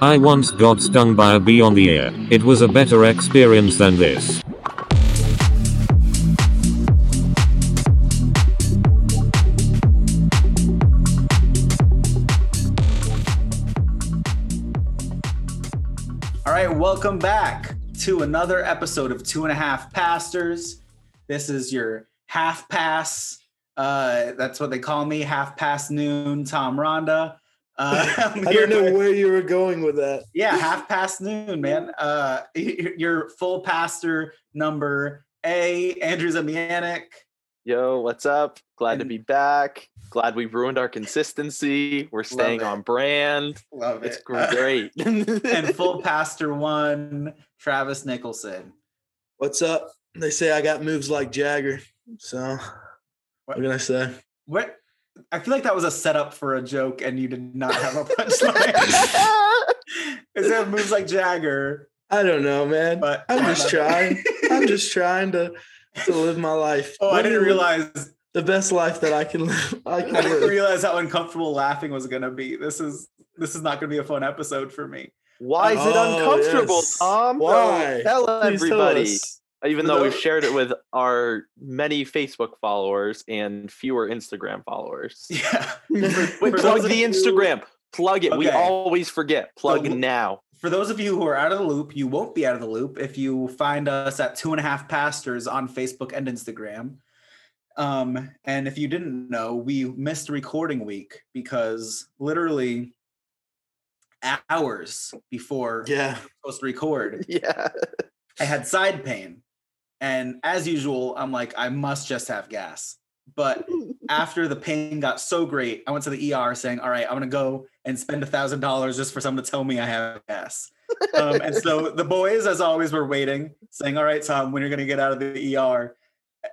I once got stung by a bee on the ear. It was a better experience than this. All right, welcome back to another episode of Two and a Half Pastors. This is your half pass. Uh, that's what they call me, half past noon, Tom Ronda. Uh, I'm I here don't know with- where you were going with that. yeah, half past noon, man. Uh, y- your full pastor number A, Andrew Zamianic. Yo, what's up? Glad to be back. Glad we ruined our consistency. We're staying on brand. Love it. It's it. great. and full pastor one, Travis Nicholson. What's up? They say I got moves like Jagger. So what can I say? What? I feel like that was a setup for a joke, and you did not have a punchline. Is that moves like Jagger? I don't know, man. But I'm just trying. I'm just trying to to live my life. Oh, I didn't realize. the best life that I can live. I I didn't live. realize how uncomfortable laughing was going to be. This is this is not going to be a fun episode for me. Why is it Oh, uncomfortable, yes. Tom? Why? Tell Please everybody. us. Even though we've shared it with our many Facebook followers and fewer Instagram followers. Yeah. Wait, plug those of the you- Instagram. Plug it. We always forget. Plug So- now. For those of you who are out of the loop, you won't be out of the loop if you find us at Two and a Half Pastors on Facebook and Instagram. Um, and if you didn't know, we missed recording week because literally hours before Yeah. supposed to record, Yeah. I had side pain. And as usual, I'm like, I must just have gas. But after the pain got so great, I went to the ER saying, All right, I'm gonna go and spend a thousand dollars just for someone to tell me I have gas. Um, and so the boys, as always, were waiting, saying, All right, Tom, when you're gonna get out of the ER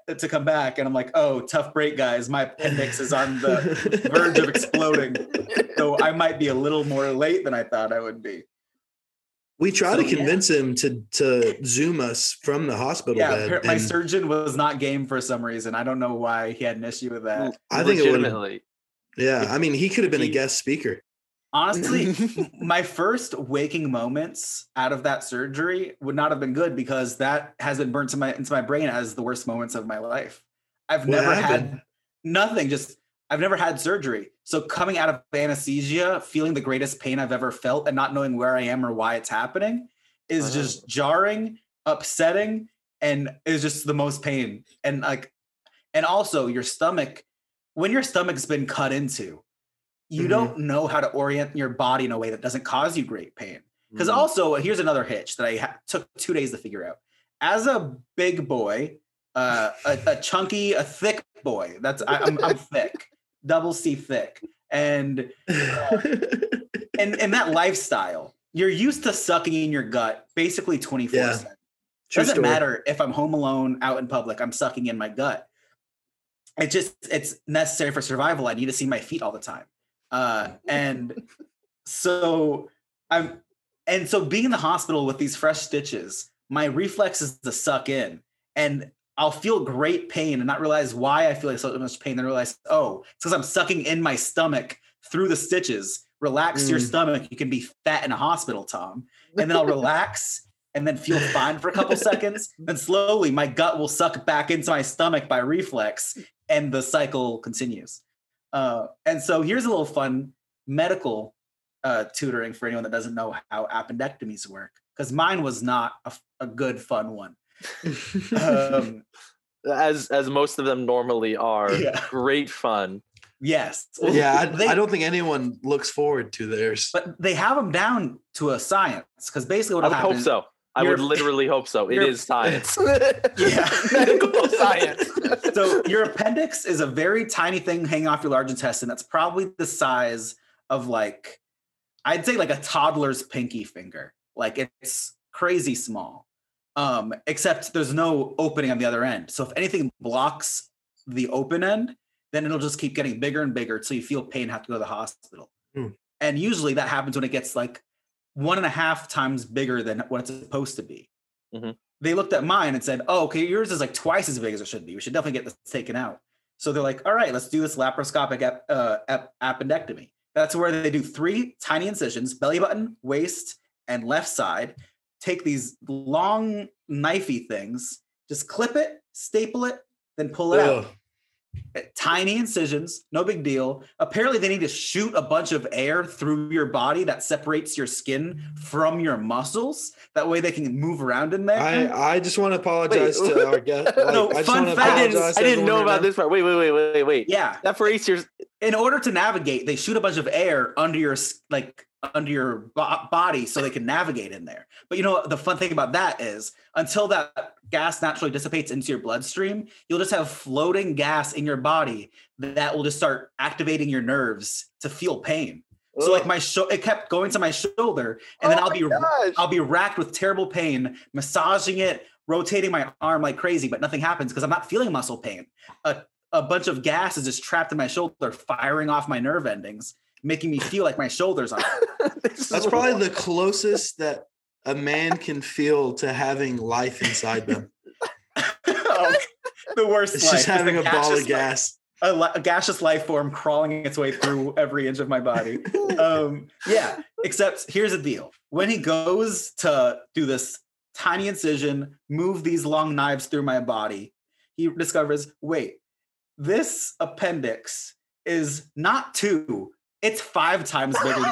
to come back. And I'm like, Oh, tough break, guys. My appendix is on the verge of exploding. So I might be a little more late than I thought I would be. We tried So, to yeah. convince him to to zoom us from the hospital Yeah, bed. my and surgeon was not game for some reason. I don't know why he had an issue with that. I think it would legitimately. yeah, I mean he could have been a guest speaker. Honestly, my first waking moments out of that surgery would not have been good because that has been burnt to my into my brain as the worst moments of my life. I've What never happened? had nothing, just I've never had surgery. So coming out of anesthesia, feeling the greatest pain I've ever felt and not knowing where I am or why it's happening is just jarring, upsetting, and is just the most pain. And like, and also your stomach, when your stomach's been cut into, you Mhm. don't know how to orient your body in a way that doesn't cause you great pain. Because Mhm. also, here's another hitch that I ha- took two days to figure out. As a big boy, uh, a, a chunky, a thick boy. That's I, I'm, I'm thick, double C thick, and and and that lifestyle, you're used to sucking in your gut basically 24 Yeah. seven. Doesn't story. matter if I'm home alone, out in public, I'm sucking in my gut. It just it's necessary for survival. I need to see my feet all the time. Uh, and so I'm and so being in the hospital with these fresh stitches, my reflex is to suck in. And I'll feel great pain and not realize why I feel like so much pain. Then realize, oh, it's because I'm sucking in my stomach through the stitches. Relax your Mm. stomach. You can be fat in a hospital, Tom. And then I'll relax and then feel fine for a couple seconds. Then slowly my gut will suck back into my stomach by reflex and the cycle continues. Uh, and so here's a little fun medical uh, tutoring for anyone that doesn't know how appendectomies work, because mine was not a good, fun one. Um, as as most of them normally are. Yeah. Great fun. yes. yeah, I, They- I don't think anyone looks forward to theirs. But they have them down to a science, because basically what I would happens. hope so. I would literally hope so. It is science. Yeah. Medical science. so your appendix is a very tiny thing hanging off your large intestine that's probably the size of like i'd say like a toddler's pinky finger like it's crazy small um except there's no opening on the other end so if anything blocks the open end then it'll just keep getting bigger and bigger until you feel pain and have to go to the hospital Hmm. and usually that happens when it gets like one and a half times bigger than what it's supposed to be Mhm. they looked at mine and said, "Oh, okay, yours is like twice as big as it should be. We should definitely get this taken out." So they're like, all right, let's do this laparoscopic ap- uh, ap- appendectomy. That's where they do three tiny incisions, belly button, waist, and left side. Take these long knifey things, just clip it, staple it, then pull it out. Eh, tiny incisions, no big deal. Apparently, they need to shoot a bunch of air through your body that separates your skin from your muscles. That way, they can move around in there. I, I just want to apologize Wait. to our guest. Like, No, I fun fact- I didn't. I didn't know about this part. Wait, wait, wait, wait, wait, wait. yeah, Separates your. in order to navigate, they shoot a bunch of air under your like under your bo- body so they can navigate in there. But you know the fun thing about that is until that gas naturally dissipates into your bloodstream, you'll just have floating gas in your body that will just start activating your nerves to feel pain. So like my sho- it kept going to my shoulder and then Oh I'll be gosh. I'll be racked with terrible pain, massaging it, rotating my arm like crazy, but nothing happens because I'm not feeling muscle pain. A, a bunch of gas is just trapped in my shoulder, firing off my nerve endings, making me feel like my shoulders are. That's probably the closest that a man can feel to having life inside them. Oh, the worst. It's life just is the having a ball gaseous of life- gas. a, a gaseous life form crawling its way through every inch of my body. Um, yeah, except here's the deal: when he goes to do this tiny incision, move these long knives through my body, he discovers, wait, this appendix is not two; it's five times bigger.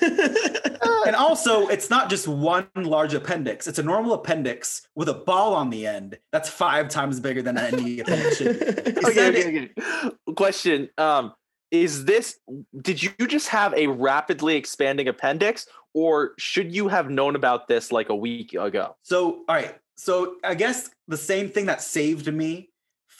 and also, it's not just one large appendix. It's a normal appendix with a ball on the end that's five times bigger than any appendix should be. Okay, okay, okay. Question: Um, is this? Did you just have a rapidly expanding appendix, or should you have known about this like a week ago? So, all right. So, I guess the same thing that saved me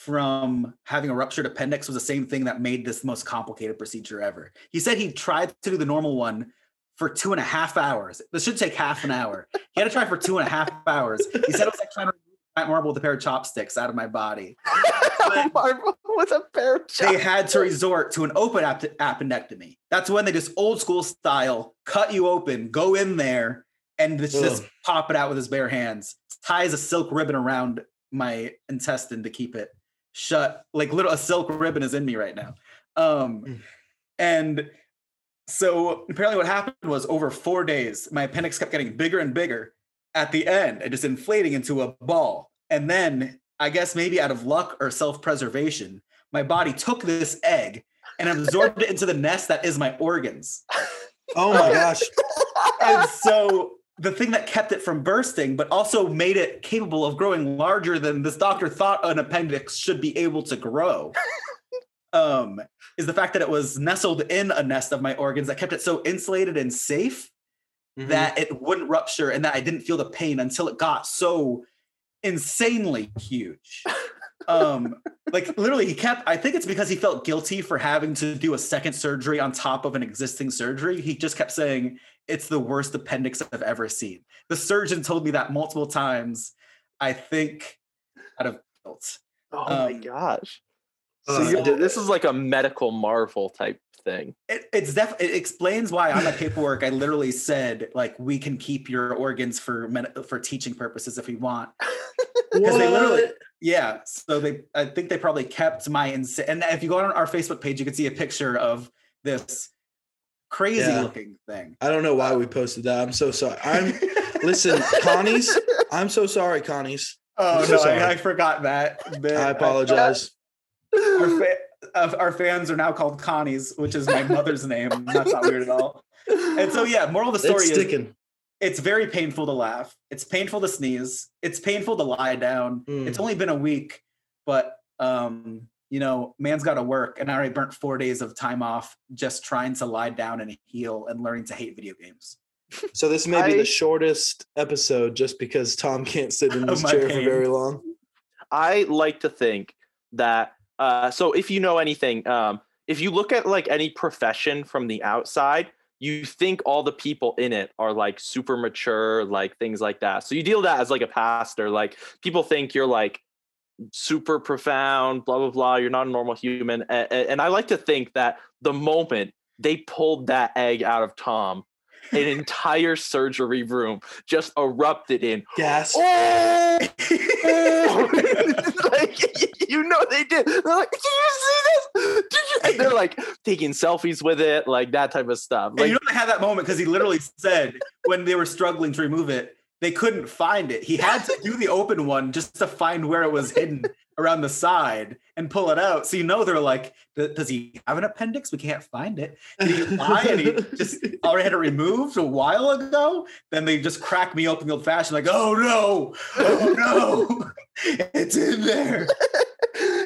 from having a ruptured appendix was the same thing that made this the most complicated procedure ever. He said he tried to do the normal one for two and a half hours. This should take half an hour. He had to try for two and a half hours. He said it was like trying to remove marble with a pair of chopsticks out of my body. Marvel with a pair of chopsticks. They had to resort to an open ap- appendectomy. That's when they just old school style cut you open, go in there, and just, just pop it out with his bare hands. Ties a silk ribbon around my intestine to keep it shut. Like little a silk ribbon is in me right now. Um, Mm. and so apparently what happened was over four days, my appendix kept getting bigger and bigger. At the end, it just inflating into a ball. And then I guess maybe out of luck or self-preservation, my body took this egg and absorbed it into the nest that is my organs. oh my gosh. And so the thing that kept it from bursting, but also made it capable of growing larger than this doctor thought an appendix should be able to grow, um, is the fact that it was nestled in a nest of my organs that kept it so insulated and safe Mhm. that it wouldn't rupture and that I didn't feel the pain until it got so insanely huge. Um, like literally, he kept. I think it's because he felt guilty for having to do a second surgery on top of an existing surgery. He just kept saying it's the worst appendix I've ever seen. The surgeon told me that multiple times. I think out of guilt. Oh my Um, gosh! Uh, So so- this is like a medical marvel type thing. It, it's def- it explains why on the paperwork I literally said like we can keep your organs for med- for teaching purposes if we want. Because they literally- Yeah, so they I think they probably kept my insa- and if you go on our Facebook page, you can see a picture of this crazy Yeah. looking thing. I don't know why we posted that. I'm so sorry. I'm listen, Connie's. I'm so sorry, Connie's. oh so no. I, I forgot that. bit. I apologize. Our, fa- of our fans are now called Connie's, which is my mother's name. That's not weird at all. And so yeah, moral of the story It's is sticking. it's very painful to laugh. It's painful to sneeze. It's painful to lie down. Mm. It's only been a week, but um, you know, man's got to work, and I already burnt four days of time off just trying to lie down and heal and learning to hate video games. So this may be I- the shortest episode just because Tom can't sit in Of this my chair for very long. I like to think that uh, so if you know anything, um, if you look at like any profession from the outside, you think all the people in it are like super mature, like things like that. So you deal that as like a pastor, like people think you're like super profound, blah blah blah. You're not a normal human, and, and I like to think that the moment they pulled that egg out of Tom, an entire surgery room just erupted in Gas. oh, like, you know they did. They're like, did you see this? Did you? And they're like taking selfies with it, like that type of stuff. And Like, you know they had that moment because he literally said when they were struggling to remove it, they couldn't find it. He had to do the open one just to find where it was hidden around the side and pull it out. So you know they're like, does he have an appendix? We can't find it. Did he lie and he just already had it removed a while ago? Then they just crack me open the old fashioned, like, oh no, oh no, it's in there.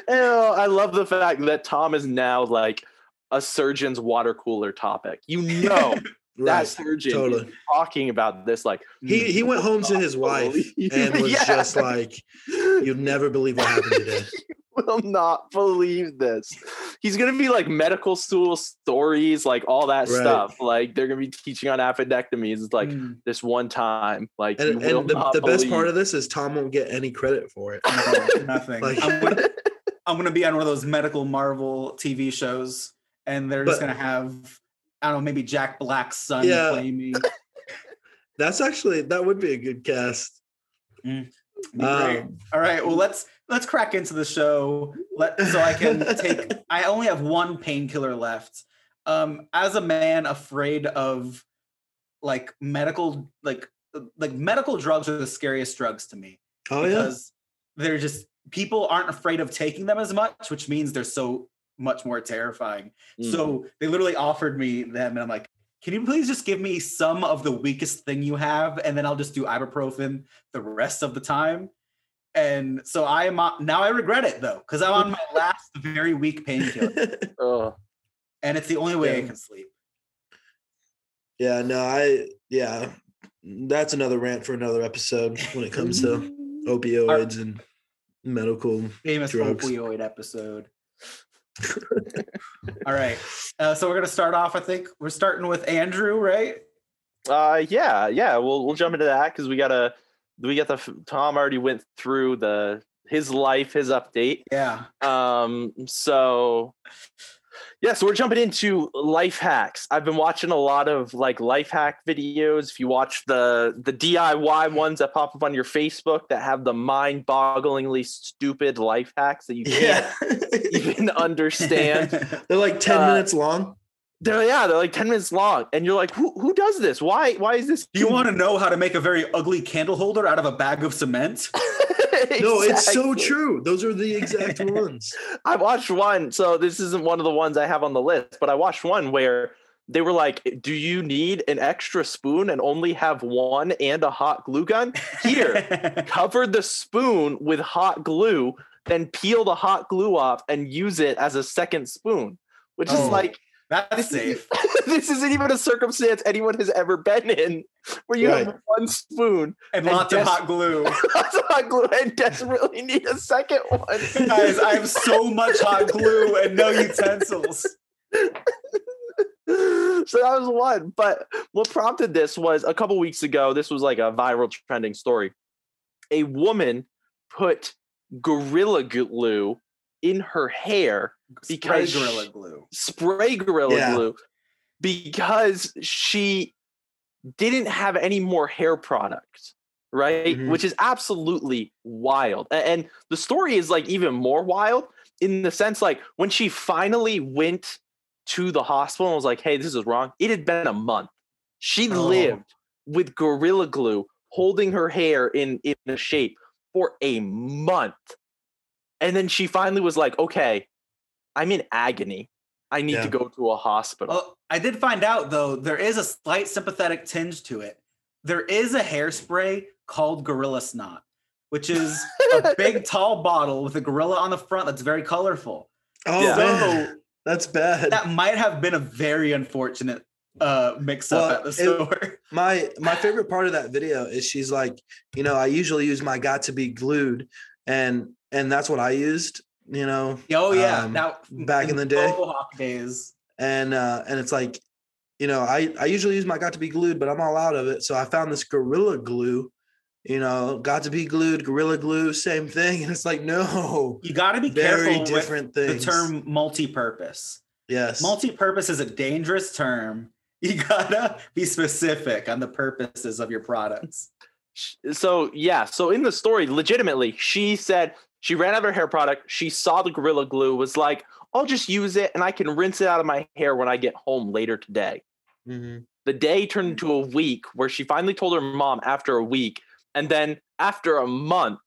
Oh, I love the fact that Tom is now like a surgeon's water cooler topic. You know that surgeon totally. talking about this like He he went home to his wife and was Yeah. just like, "You'd never believe what happened today." You will not believe this. He's gonna be like medical school stories, like all that Right. stuff. Like they're gonna be teaching on appendectomies. It's like Mm, this one time. Like And, and the, the best part of this is Tom won't get any credit for it. no, nothing. Like- I'm, gonna, I'm gonna be on one of those medical Marvel TV shows, and they're just gonna have I don't know, maybe Jack Black's son Yeah. play me. That's actually that would be a good cast. Great. Um, All right, well let's let's crack into the show. Let so I can take. I only have one painkiller left. Um, as a man afraid of like medical like like medical drugs are the scariest drugs to me oh yeah, because they're just people aren't afraid of taking them as much, which means they're so much more terrifying. Mm. So they literally offered me them, and I'm like, can you please just give me some of the weakest thing you have, and then I'll just do ibuprofen the rest of the time. And so I am on, now I regret it though, because I'm on my last very weak painkiller, Ugh. and it's the only way I can sleep. yeah. No, I yeah. That's another rant for another episode when it comes to opioids and medical. Famous Drugs. opioid episode. All right, uh, so we're gonna start off. I think we're starting with Andrew, right? Uh, yeah, yeah. We'll we'll jump into that because we gotta we got the Tom already went through the his life, his update. Yeah. Um, so yeah, so we're jumping into life hacks. I've been watching a lot of like life hack videos. If you watch the the DIY ones that pop up on your Facebook that have the mind-bogglingly stupid life hacks that you can't Yeah, even understand. they're like ten Uh, minutes long. They're yeah, they're like 10 minutes long. And you're like, who who does this? Why why is this? Do you want to know how to make a very ugly candle holder out of a bag of cement? No, it's so true. Those are the exact ones. I watched one. So this isn't one of the ones I have on the list, but I watched one where they were like, "Do you need an extra spoon and only have one and a hot glue gun? Here, cover the spoon with hot glue, then peel the hot glue off and use it as a second spoon." Which is Oh. like That's this safe. Is, this isn't even a circumstance anyone has ever been in, where you have one spoon, And And lots of hot glue. lots of hot glue, and desperately need a second one. Guys, I have so much hot glue and no utensils. so that was one. But what prompted this was a couple weeks ago, this was like a viral trending story. A woman put gorilla glue in her hair, Because Spray sh- gorilla glue. spray gorilla Yeah. glue, because she didn't have any more hair product. Right, Mhm. which is absolutely wild. And the story is like even more wild in the sense like when she finally went to the hospital and was like, hey, this is wrong, it had been a month. She Oh. lived with Gorilla Glue holding her hair in, in a shape for a month. And then she finally was like, okay, I'm in agony. I need Yeah. to go to a hospital. Well, I did find out though, there is a slight sympathetic tinge to it. There is a hairspray called Gorilla Snot, which is a big tall bottle with a gorilla on the front that's very colorful. Oh Yeah. man, that's bad. That might have been a very unfortunate uh mix up Well, at the it- store. my my favorite part of that video is she's like, you know, I usually use my Got2b Glued, and and that's what I used, you know, oh yeah, um, now back in the day. Mohawk days. and uh and it's like, you know, I I usually use my Got2b Glued, but I'm all out of it, so I found this gorilla glue, you know, Got2b Glued, gorilla glue, same thing, and it's like no, You got to be very careful with different the term multi-purpose. yes, Multi-purpose is a dangerous term. You gotta be specific on the purposes of your products. So yeah so in the story legitimately she said She ran out of her hair product. She saw the Gorilla Glue, was like, I'll just use it and I can rinse it out of my hair when I get home later today. Mhm. The day turned into a week where she finally told her mom after a week. And then after a month,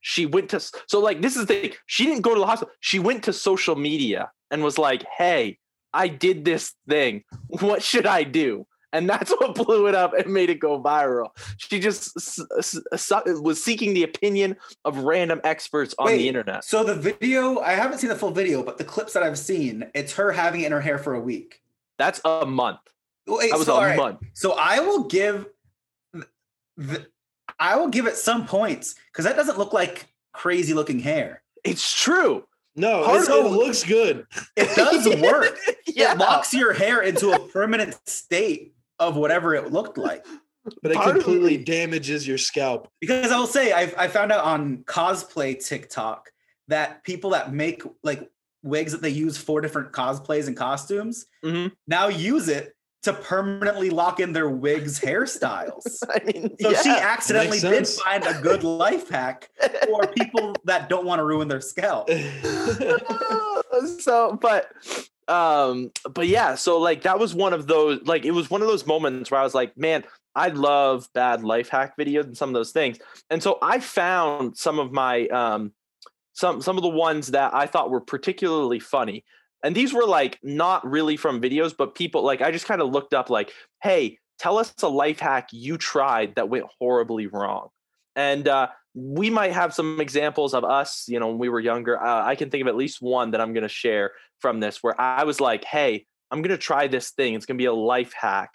she went to, so like, this is the thing. She didn't go to the hospital. She went to social media and was like, hey, I did this thing. What should I do? And that's what blew it up and made it go viral. She just s- s- s- was seeking the opinion of random experts on Wait, the internet. So the video, I haven't seen the full video, but the clips that I've seen, it's her having it in her hair for a week. That's a month. Wait, That was so, a all right, month. so I will give, th- I will give it some points because that doesn't look like crazy looking hair. It's true. No, Part it looks good. It does work. yeah. It locks your hair into a permanent state of whatever it looked like. But it completely damages your scalp. Because I will say, I, I found out on cosplay TikTok that people that make like wigs that they use for different cosplays and costumes Mhm. now use it to permanently lock in their wigs hairstyles. I mean, So she accidentally did find a good life hack for people that don't want to ruin their scalp. so but um but yeah so like that was one of those like it was one of those moments where i was like man i love bad life hack videos and some of those things. And so i found some of my um some some of the ones that i thought were particularly funny. And these were like not really from videos but people like i just kind of looked up like hey tell us a life hack you tried that went horribly wrong and uh we might have some examples of us, you know, when we were younger. Uh, I can think of at least one that I'm going to share from this where I was like, hey, I'm going to try this thing. It's going to be a life hack.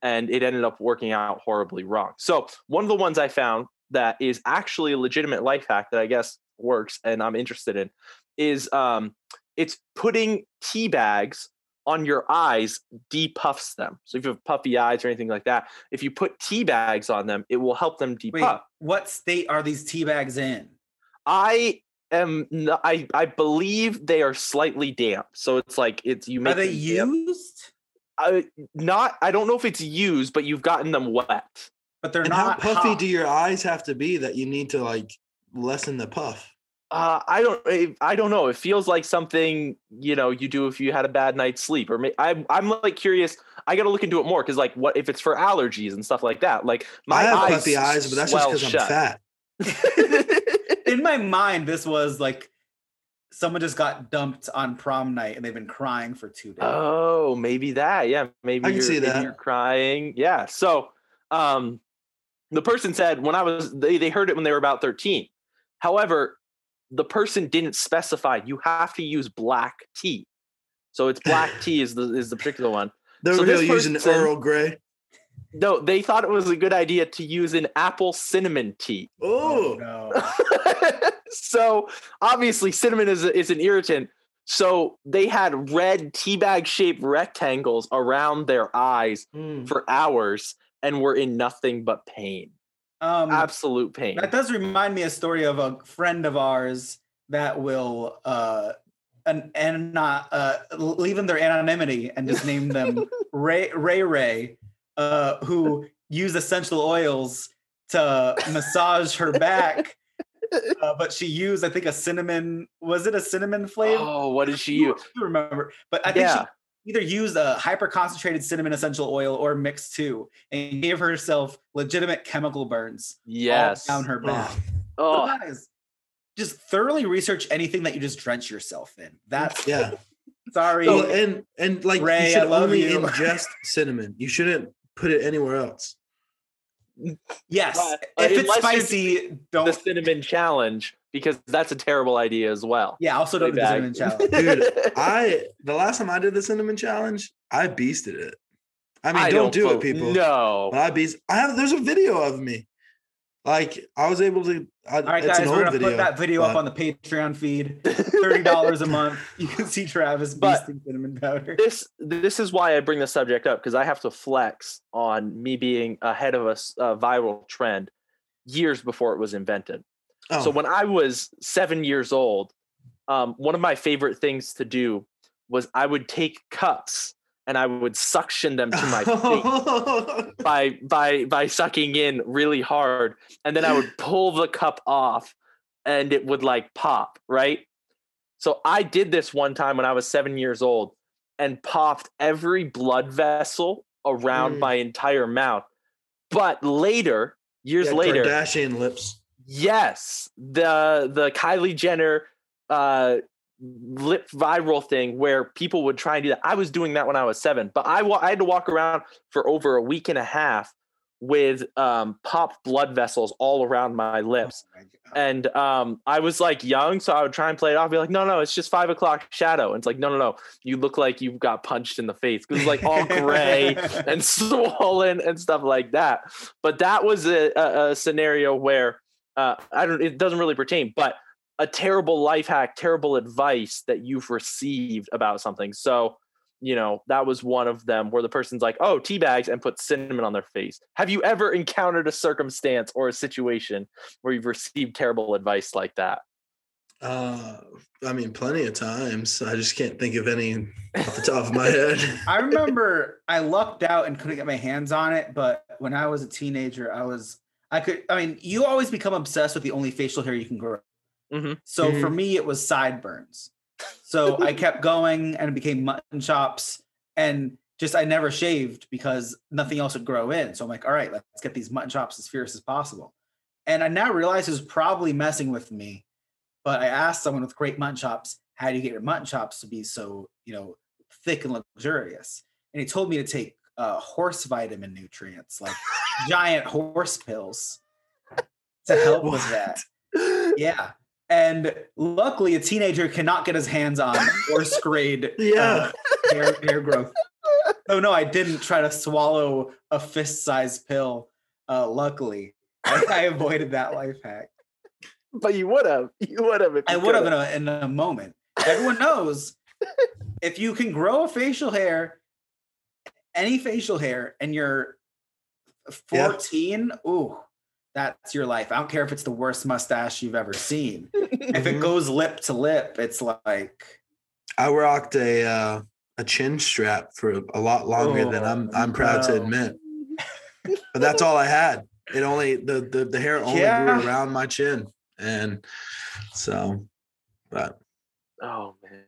And it ended up working out horribly wrong. So, one of the ones I found that is actually a legitimate life hack that I guess works and I'm interested in is um, it's putting tea bags on your eyes depuffs them. So if you have puffy eyes or anything like that, if you put tea bags on them, it will help them depuff. Wait, what state are these tea bags in? I am. I I believe they are slightly damp. So it's like it's you make Are they used? I, not. I don't know if it's used, but you've gotten them wet. But they're and how not puffy hot. do your eyes have to be that you need to like lessen the puff? Uh, I don't. I- I don't know. It feels like something you know you do if you had a bad night's sleep. Or may, I'm I'm like curious. I got to look into it more because like what if it's for allergies and stuff like that? Like my I have eyes puffy eyes, but that's just swell because I'm shut. fat. in my mind, this was like someone just got dumped on prom night and they've been crying for two days. Oh, maybe that. Yeah, maybe I can you're, see maybe that. you're crying. Yeah. So, um, the person said when I was they they heard it when they were about 13. However, the person didn't specify you have to use black tea. So it's black tea is the is the particular one. They're So really this using person- Earl Grey. No, they thought it was a good idea to use an apple cinnamon tea. Oh, no. so obviously cinnamon is, a, is an irritant. So they had red teabag shaped rectangles around their eyes Mm. for hours and were in nothing but pain. Um, Absolute pain. That does remind me a story of a friend of ours that will uh and and not uh leave them their anonymity and just name them Ray Ray Ray, uh, who use essential oils to massage her back. Uh, but she used, I think, a cinnamon. Was it a cinnamon flavor? Oh, what did she I use? remember, but I think Yeah. She either used a hyper concentrated cinnamon essential oil or mix two, and gave herself legitimate chemical burns all Yes. down her back. Oh, So guys, just thoroughly research anything that you just drench yourself in. That's yeah. sorry. Oh, and and like Ray, you should I love only you. ingest cinnamon. You shouldn't put it anywhere else. yes, uh, if it's spicy, the don't. the cinnamon challenge because that's a terrible idea as well. Yeah, also don't do the cinnamon challenge. Dude, I the last time I did the cinnamon challenge, I beasted it. I mean, don't, do bel- it, people. No. But I beast. I have. There's a video of me. Like I was able to. I, All right, it's guys, an we're old gonna video. put that video up on the Patreon feed. Thirty dollars a month. You can see Travis But- beasting cinnamon powder. this this is why I bring the subject up because I have to flex on me being ahead of a viral trend years before it was invented. Oh, So when I was seven years old, um, one of my favorite things to do was I would take cups and I would suction them to my face by by by sucking in really hard, and then I would pull the cup off and it would like pop, right? So I did this one time when I was seven years old and popped every blood vessel around Mm. my entire mouth. But later, years Yeah, later, Kardashian lips. Yes, the the Kylie Jenner uh lip viral thing where people would try and do that. I was doing that when I was seven, but I, I had to walk around for over a week and a half with um, popped blood vessels all around my lips. Oh my And um, I was like young, so I would try and play it off. Be like, no, no, it's just five o'clock shadow. And it's like, no, no, no, you look like you got punched in the face because it's like all gray and swollen and stuff like that. But that was a, a, a scenario where uh, I don't. It doesn't really pertain, but a terrible life hack, terrible advice that you've received about something. So, you know, that was one of them where the person's like, "Oh, tea bags," and put cinnamon on their face. Have you ever encountered a circumstance or a situation where you've received terrible advice like that? Uh, I mean, plenty of times. I just can't think of any off the top of my head. I remember I lucked out and couldn't get my hands on it, but when I was a teenager, I was I could I mean, you always become obsessed with the only facial hair you can grow. Mhm. So for me, it was sideburns. So I kept going and it became mutton chops and just I never shaved because nothing else would grow in. So I'm like, all right, let's get these mutton chops as fierce as possible. And I now realize it was probably messing with me. But I asked someone with great mutton chops, how do you get your mutton chops to be so, you know, thick and luxurious? And he told me to take uh, horse vitamin nutrients, like giant horse pills, to help with that. Yeah. And luckily, a teenager cannot get his hands on horse grade Yeah. uh, hair, hair growth. Oh no, I didn't try to swallow a fist sized pill. Uh, luckily, I, I avoided that life hack. But you would have. You would have. I would have in a, in a moment. Everyone knows if you can grow a facial hair, any facial hair, and you're Yeah. 14, ooh, that's your life. I don't care if it's the worst mustache you've ever seen. if it goes lip to lip, it's like I rocked a uh, a chin strap for a lot longer than I'm Oh, I'm proud to admit. But that's all I had. It only the the, the hair only Yeah. grew around my chin, and so, but Oh man.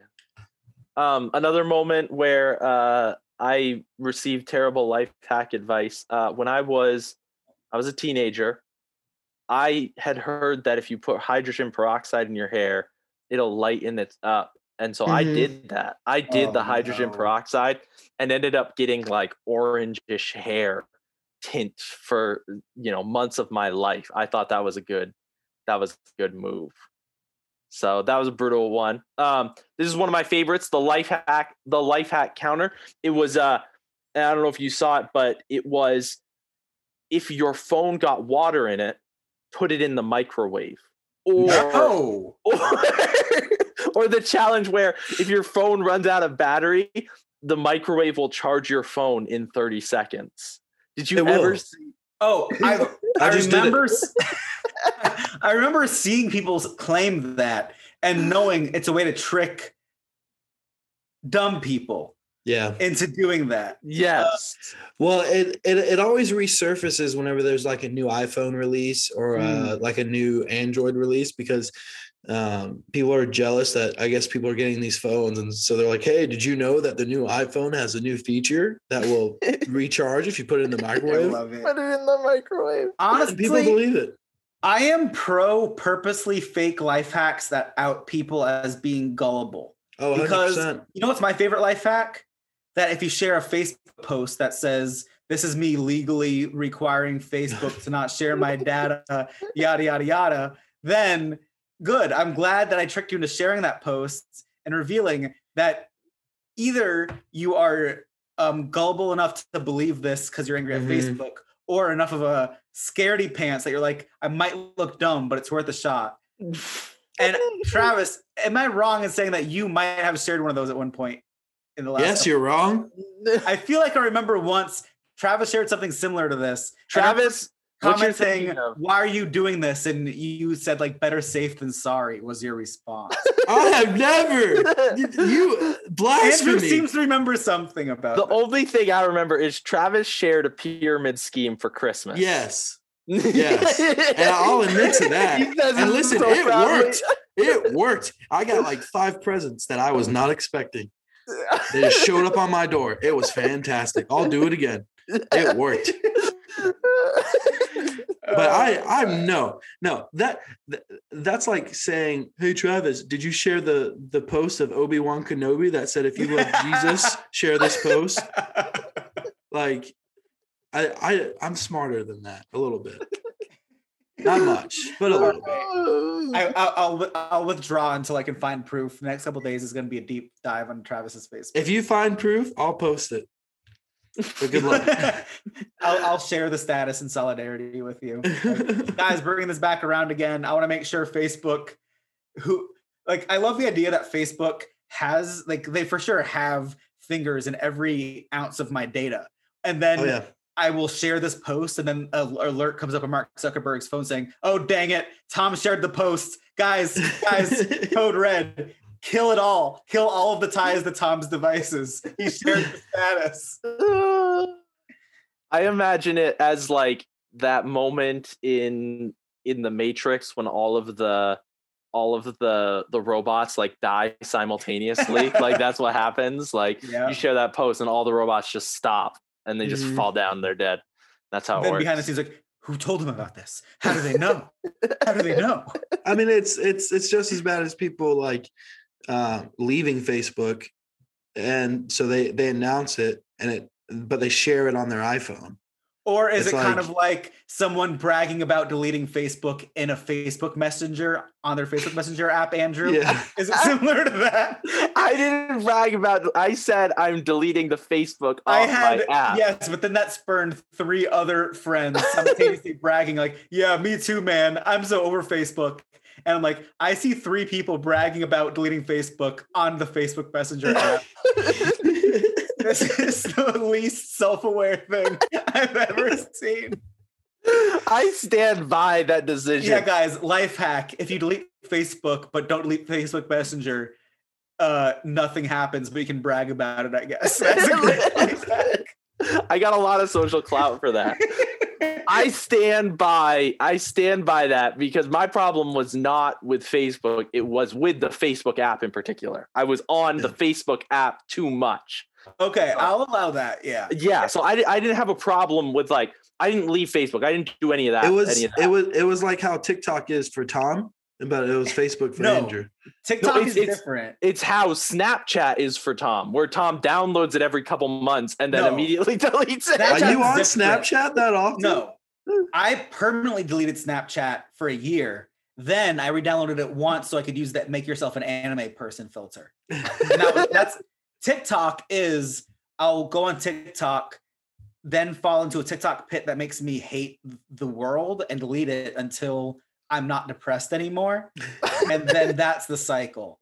Um, another moment where uh, I received terrible life hack advice uh, when I was I was a teenager. I had heard that if you put hydrogen peroxide in your hair, it'll lighten it up, and so I Mhm. did that. I did the Oh, hydrogen no. peroxide and ended up getting like orangish hair tint for you know months of my life. I thought that was a good that was a good move. So that was a brutal one. Um, this is one of my favorites, the life hack, the life hack counter. It was uh I don't know if you saw it, but it was if your phone got water in it, put it in the microwave. Or no. or, or the challenge where if your phone runs out of battery, the microwave will charge your phone in 30 seconds. Did you It will. ever see Oh, I, I, I just remember. I remember seeing people claim that and knowing it's a way to trick dumb people yeah. into doing that. Yes. Well, it, it it always resurfaces whenever there's like a new iPhone release or uh, like a new Android release because um, people are jealous that I guess people are getting these phones and so they're like, "Hey, did you know that the new iPhone has a new feature that will recharge if you put it in the I microwave?" love it. Put it in the microwave. And people believe it. I am pro purposely fake life hacks that out people as being gullible. Oh, Because 100%. you know what's my favorite life hack? That if you share a Facebook post that says, This is me legally requiring Facebook to not share my data, yada, yada, yada, then good. I'm glad that I tricked you into sharing that post and revealing that either you are um, gullible enough to believe this because you're angry at Mhm. Facebook, or enough of a scaredy pants that you're like, I might look dumb, but it's worth a shot. And Travis, am I wrong in saying that you might have shared one of those at one point in the last? Yes, you're wrong. I feel like I remember once Travis shared something similar to this. Travis, what you're commenting, "Why are you doing this?" And you said like, "Better safe than sorry" was your response. I have never. You Andrew seems to remember something about The that. only thing I remember is Travis shared a pyramid scheme for Christmas. yes. Yes. And I'll admit to that. And listen, so it proudly. worked. It worked. I got like five presents that I was not expecting. They just showed up on my door. It was fantastic. I'll do it again. It worked. But I, I'm no, no. That th- that's like saying, "Hey, Travis, did you share the the post of Obi Wan Kenobi that said if you love Jesus, share this post?" Like, I, I, I'm smarter than that a little bit. Not much, but a little bit. I, I'll, I'll withdraw until I can find proof. The next couple days is going to be a deep dive on Travis's Facebook. If you find proof, I'll post it. But good luck. I'll, I'll share the status in solidarity with you. Like, guys, bringing this back around again. I want to make sure Facebook, who like, I love the idea that Facebook has like they for sure have fingers in every ounce of my data, and then oh yeah. I will share this post, and then an alert comes up on Mark Zuckerberg's phone saying, "Oh dang it, Tom shared the post, guys, guys, code red." Kill it all. Kill all of the ties to Tom's devices. He shared the status. I imagine it as like that moment in in the Matrix when all of the all of the the robots like die simultaneously. like that's what happens. Like Yeah. you share that post and all the robots just stop and they just Mhm. fall down. They're dead. That's how it then works. behind the scenes, like, who told them about this? How do they know? How do they know? I mean, it's it's it's just as bad as people like uh, leaving Facebook, and so they they announce it and it, but they share it on their iPhone. Or is It's it kind of like someone bragging about deleting Facebook in a Facebook Messenger on their Facebook Messenger app, Andrew? Yeah. Is it similar to that? I didn't brag about. I said I'm deleting the Facebook off I had my app. yes, but then that spurned three other friends simultaneously bragging, like, "Yeah, me too, man. I'm so over Facebook." And I'm like, I see three people bragging about deleting Facebook on the Facebook Messenger app. this is the least self-aware thing I've ever seen. I stand by that decision. Yeah, guys, life hack. If you delete Facebook but don't delete Facebook Messenger, uh, nothing happens, but you can brag about it, I guess. That's a great life hack. I got a lot of social clout for that. I stand by I stand by that because my problem was not with Facebook, it was with the Facebook app in particular. I was on the Facebook app too much. Okay, I'll allow that. Yeah. Yeah, so I, I didn't have a problem with like I didn't leave Facebook. I didn't do any of that. it was any of that. it was it was like how TikTok is for Tom, but it was Facebook for No. Andrew. TikTok it's- is it's- different. it's how Snapchat is for Tom, where Tom downloads it every couple months and then No. immediately deletes it. Snapchat's Are you on different. Snapchat that often? No, I permanently deleted Snapchat for a year. Then I re-downloaded it once so I could use that "make yourself an anime person" filter. And that was, that's TikTok is I'll go on TikTok, then fall into a TikTok pit that makes me hate the world and delete it until I'm not depressed anymore. and then that's the cycle.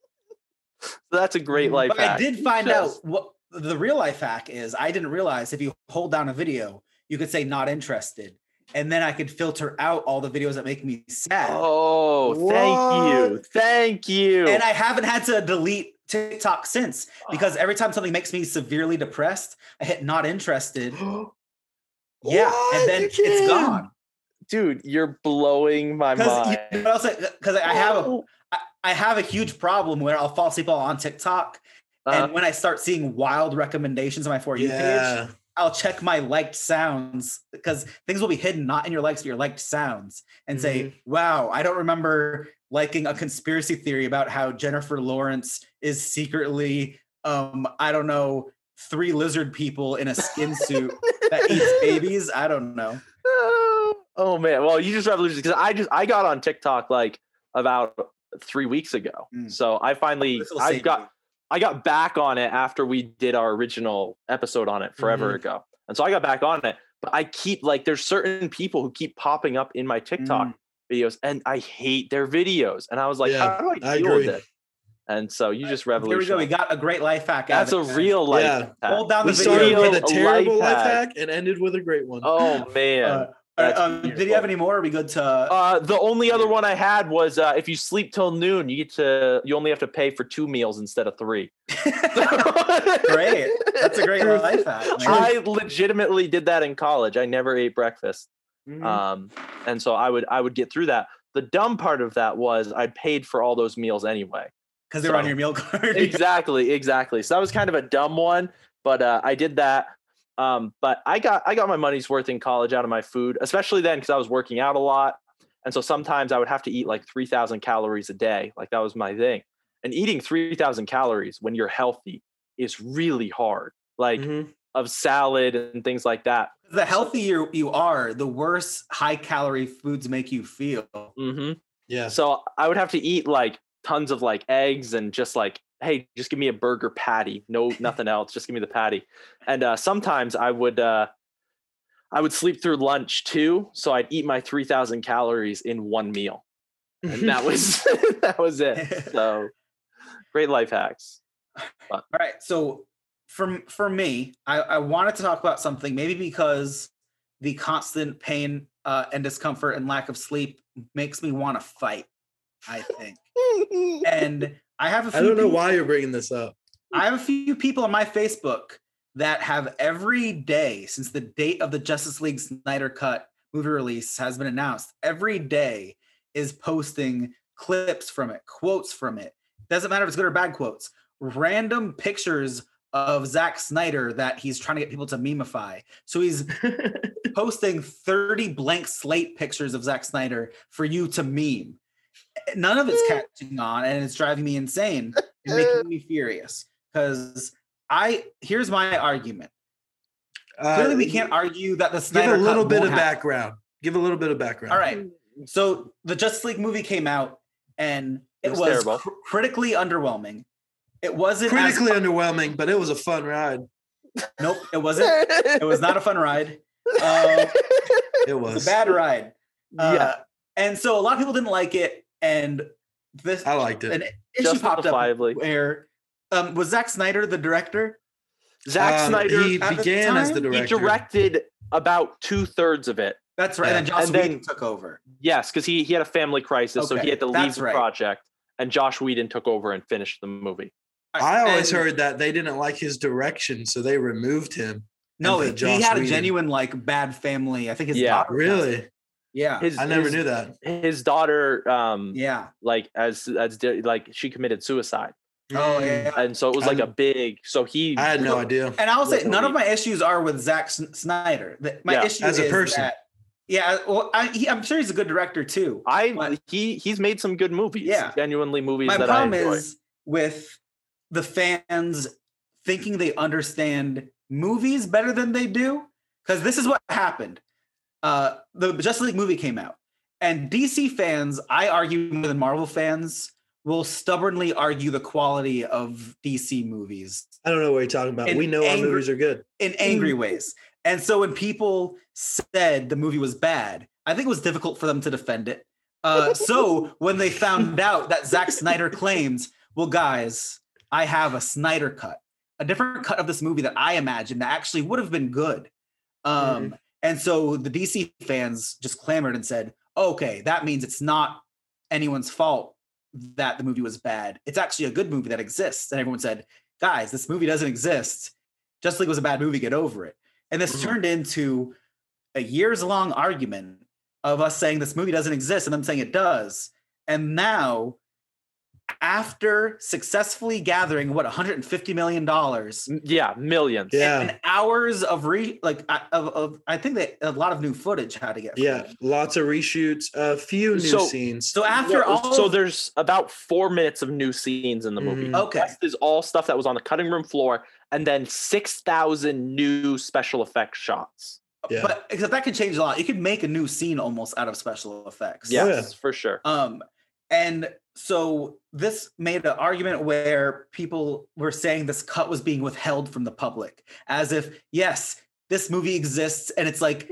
So that's a great life But I did find Just- out what the real life hack is. I didn't realize if you hold down a video, you could say not interested. And then I could filter out all the videos that make me sad. Oh, thank you. Thank you. And I haven't had to delete TikTok since because every time something makes me severely depressed, I hit not interested. Yeah. What? And then it's gone. Dude, you're blowing my Because mind. you know, because I have a I- I have a huge problem where I'll fall asleep while on TikTok. Uh, and when I start seeing wild recommendations on my For You page, Yeah. I'll check my liked sounds because things will be hidden not in your likes, but your liked sounds, and say, "Wow, I don't remember liking a conspiracy theory about how Jennifer Lawrence is secretly, um, I don't know, three lizard people in a skin suit that eats babies. I don't know. oh man. Well, you just revolutionized because I just I got on TikTok like about three weeks ago. Mm. So I finally I've got you. I got back on it after we did our original episode on it forever Mhm. ago. And so I got back on it. But I keep like there's certain people who keep popping up in my TikTok Mm. videos and I hate their videos. And I was like, Yeah, how do I I deal with it? And so you just Here we go. We got a great life hack. out That's a real life. Yeah. hack. Hold down We the started video. with a terrible life hack. hack and ended with a great one. Oh man. Uh, uh, um, did you have any more? Are we good to? Uh, the only other one I had was uh, if you sleep till noon, you get to you only have to pay for two meals instead of three. great. That's a great life hack. I legitimately did that in college. I never ate breakfast. Mhm. Um, and so I would I would get through that. The dumb part of that was I paid for all those meals anyway. Because they were on your meal card. exactly, exactly. So that was kind of a dumb one, but uh, I did that. Um, but I got I got my money's worth in college out of my food, especially then because I was working out a lot, and so sometimes I would have to eat like three thousand calories a day. Like that was my thing. And eating three thousand calories when you're healthy is really hard. Like Mhm. of salad and things like that. the healthier you are, the worse high calorie foods make you feel. hmm Yeah. So I would have to eat like tons of like eggs and just like, hey, just give me a burger patty. No, nothing else. Just give me the patty. And uh, sometimes I would uh, I would sleep through lunch too. So I'd eat my three thousand calories in one meal, and that was that was it. So great life hacks. All right. So for for me, I, I wanted to talk about something maybe because the constant pain uh, and discomfort and lack of sleep makes me want to fight. I think, and I have a few. I don't know people- why you're bringing this up. I have a few people on my Facebook that have every day since the date of the Justice League Snyder Cut movie release has been announced. Every day is posting clips from it, quotes from it. Doesn't matter if it's good or bad quotes. Random pictures of Zack Snyder that he's trying to get people to memify. So he's posting 30 blank slate pictures of Zack Snyder for you to meme. None of it's catching on and it's driving me insane and making me furious. Because I here's my argument. Clearly, Uh, we can't argue that the give a little Cut bit of happen. background. Give a little bit of background. All right. So the Justice League movie came out and it, It was was, cr- critically underwhelming. It wasn't as- Critically underwhelming, but it was a fun ride. nope, it wasn't. It was not a fun ride. Uh, It It was. was a bad ride. Uh, yeah, And so a lot of people didn't like it. And this I liked it. an issue popped up justifiably. where um, was Zack Snyder the director? Zack Um, Snyder He at the began as the he director. he directed about two thirds of it. That's right. Yeah. And then Josh And Whedon then- took over. Yes, because he he had a family crisis, so he had to leave that's the right. project, and Josh Whedon took over and finished the movie. I always And- heard that they didn't like his direction, so they removed him. no. and He put Josh had a genuine like bad family. I think his Yeah. daughter Really? Away. Yeah. His, I never his- knew that. His daughter, um, yeah. like as as di- like she committed suicide, Oh Mm. yeah. and so it was like a big. So he, I had no idea. And I'll say none of my issues are with Zack Snyder. My Yeah, issue as a is person. that- yeah, well, I, he, I'm sure he's a good director too. I he he's made some good movies. Yeah. genuinely movies My that I problem enjoy. is with the fans thinking they understand movies better than they do. Because this is what happened. Uh, the Justice League movie came out, and DC fans, I argue more than Marvel fans, will stubbornly argue the quality of DC movies I don't know what you're talking about. We know angry- our movies are good. in angry ways. And so when people said the movie was bad, I think it was difficult for them to defend it. Uh, so when they found out that Zack Snyder claims, well, guys, I have a Snyder cut, a different cut of this movie that I imagined that actually would have been good. Um, And so the DC fans just clamored and said, okay, that means it's not anyone's fault that the movie was bad. It's actually a good movie that exists. And everyone said, guys, this movie doesn't exist. Justice League was a bad movie, get over it. And this Mhm. turned into a years long argument of us saying this movie doesn't exist and them saying it does. And now, after successfully gathering what 150 million dollars yeah, millions. Yeah. and hours of re like uh, of, of I think that a lot of new footage had to get Yeah. filmed. Lots of reshoots, a few new So- scenes. So after Yeah, all so of- there's about four minutes of new scenes in the movie. Mhm. okay Rest is all stuff that was on the cutting room floor, and then six thousand new special effects shots. Yeah. but because that can change a lot. You could make a new scene almost out of special effects. Yeah. Yes, for sure. Um, and so this made an argument where people were saying this cut was being withheld from the public, as if yes, this movie exists, and it's like,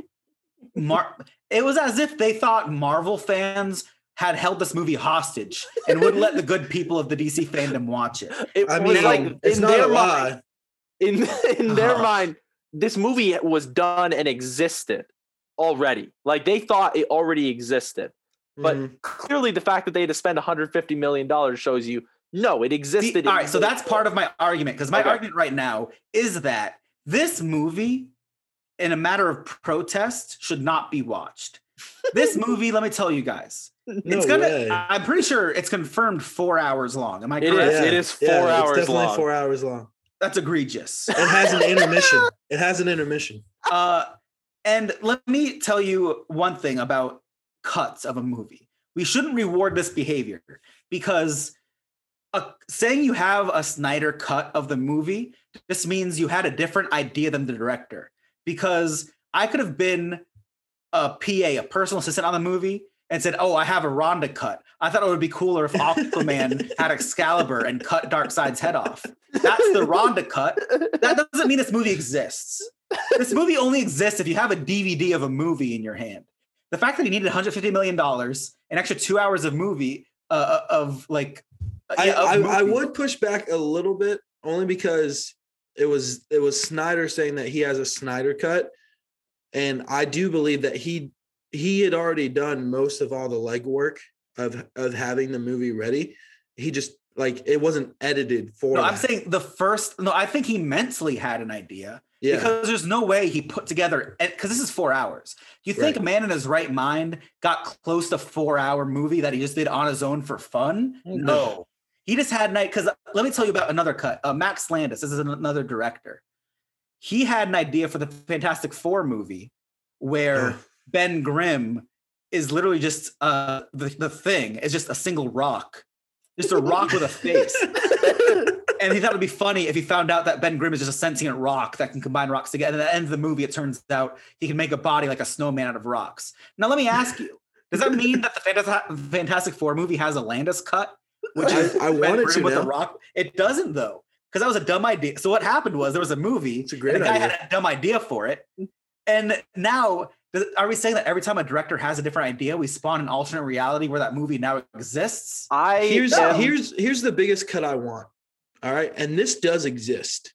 Mar- it was as if they thought Marvel fans had held this movie hostage and wouldn't let the good people of the DC fandom watch it. It I mean, like it's in not a their lie. mind, in in their Uh-huh. mind, this movie was done and existed already. Like they thought it already existed. But Mhm. clearly, the fact that they had to spend 150 million dollars shows you no, it The- existed. all right, so that's part of my argument because my Okay. argument right now is that this movie in a matter of protest, should not be watched. This movie, let me tell you guys, No it's gonna. way. I'm pretty sure it's confirmed four hours long. Am I It correct? is. It is four it's hours definitely long. four hours long. That's egregious. It has an intermission. It has an intermission. Uh, and let me tell you one thing about cuts of a movie. We shouldn't reward this behavior because uh, saying you have a Snyder cut of the movie just means you had a different idea than the director. Because I could have been a PA, a personal assistant on the movie, and said, "Oh, I have a Ronda cut. I thought it would be cooler if Aquaman had Excalibur and cut Darkseid's head off. That's the Ronda cut. That doesn't mean this movie exists. This movie only exists if you have a DVD of a movie in your hand. The fact that he needed 150 million dollars, an extra two hours of movie uh, of like, uh, I, of I, I would push back a little bit only because it was it was Snyder saying that he has a Snyder cut, and I do believe that he he had already done most of all the legwork of of having the movie ready. He just like it wasn't edited for. No, I'm saying the first. No, I think he mentally had an idea yeah. because there's no way he put together because this is four hours. Do you think Right. a man in his right mind got close to four hour movie that he just did on his own for fun? No, he just had night. Because let me tell you about another cut. Uh, Max Landis. This is another director. He had an idea for the Fantastic Four movie where Yeah. Ben Grimm is literally just uh the, the thing is just a single rock, just a rock with a face. And he thought it'd be funny if he found out that Ben Grimm is just a sentient rock that can combine rocks together. And at the end of the movie, it turns out he can make a body like a snowman out of rocks. Now, let me ask you: Does that mean that the Fantastic, Four movie has a Landis cut, which I- is I Ben wanted Grimm to with a rock? It doesn't though, because that was a dumb idea. So what happened was there was a movie. It's a great and the guy idea. had a dumb idea for it, and now. Does- Are we saying that every time a director has a different idea, we spawn an alternate reality where that movie now exists? I here's am- here's here's the biggest cut I want. All right, and this does exist,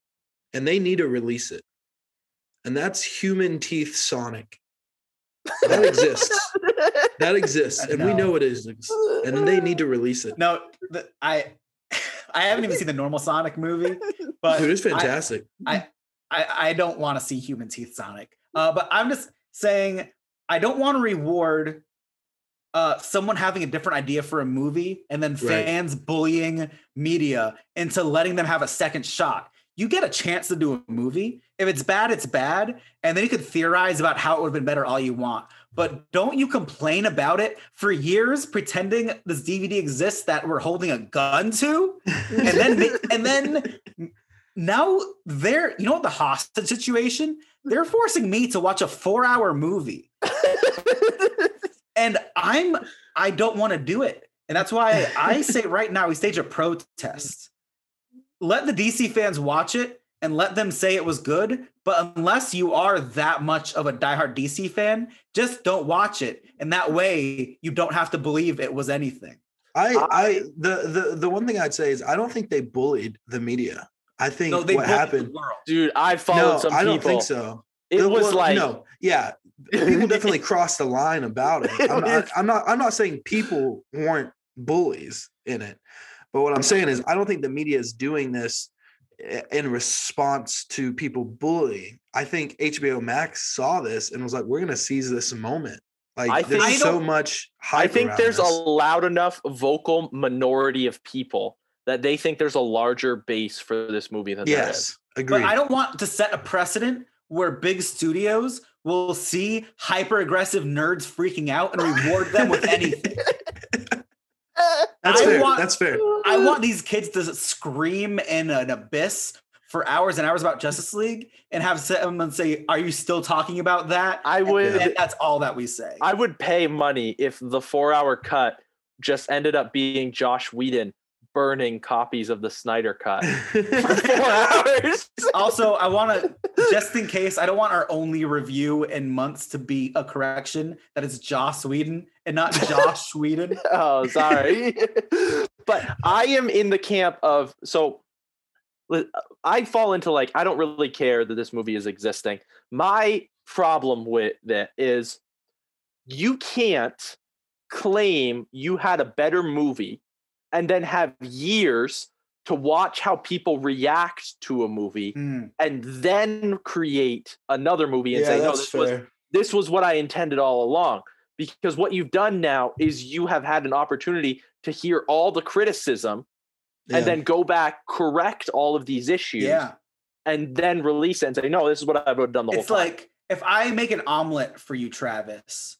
and they need to release it, and that's Human Teeth Sonic. That exists. That exists, and we know it is, and they need to release it. No, the, I I haven't even seen the normal Sonic movie, but Dude, it's I- fantastic. I, I don't want to see human teeth Sonic. Uh, but I'm just saying I don't want to reward uh, someone having a different idea for a movie and then Right. fans bullying media into letting them have a second shot. You get a chance to do a movie. If it's bad, it's bad. And then you could theorize about how it would have been better all you want. But don't you complain about it for years, pretending this DVD exists that we're holding a gun to? and then and then now they're you know the hostage situation they're forcing me to watch a four hour movie. And i'm i don't want to do it. And that's why i say right now we stage a protest. Let the dc fans watch it and let them say it was good but unless you are that much of a diehard dc fan just don't watch it. And that way you don't have to believe it was anything. I, I- I, the, the, the one thing I'd say is I don't think they bullied the media. I think no they what bullied the happened. world. Dude, I followed No, some people. I don't think so. It The- was well, like no, yeah, people definitely crossed the line about it. It I'm, was- not, I'm not. I'm not saying people weren't bullies in it, but what I'm saying is I don't think the media is doing this in response to people bullying. I think HBO Max saw this and was like, "We're going to seize this moment." Like I there's think- so don't- much hype. I think around there's a loud enough vocal minority of people that they think there's a larger base for this movie than there is. yes, agreed. But I don't want to set a precedent where big studios will see hyper aggressive nerds freaking out and reward them with anything. That's I fair. want- That's fair. I want these kids to scream in an abyss for hours and hours about Justice League and have someone say, Are you still talking about that? I And would then that's all that we say. I would pay money if the four hour cut just ended up being Josh Whedon burning copies of the Snyder cut for four hours. also, I want to, just in case, I don't want our only review in months to be a correction that it's Joss Whedon and not Josh Whedon. oh, sorry. but I am in the camp of so I fall into like I don't really care that this movie is existing. My problem with that is you can't claim you had a better movie and then have years to watch how people react to a movie Mm, and then create another movie and yeah, say, no, this was this was what I intended all along. Because what you've done now is you have had an opportunity to hear all the criticism Yeah. and then go back, correct all of these issues, yeah. and then release it and say, no, this is what I would have done the whole It's like if I make an omelet for you, Travis,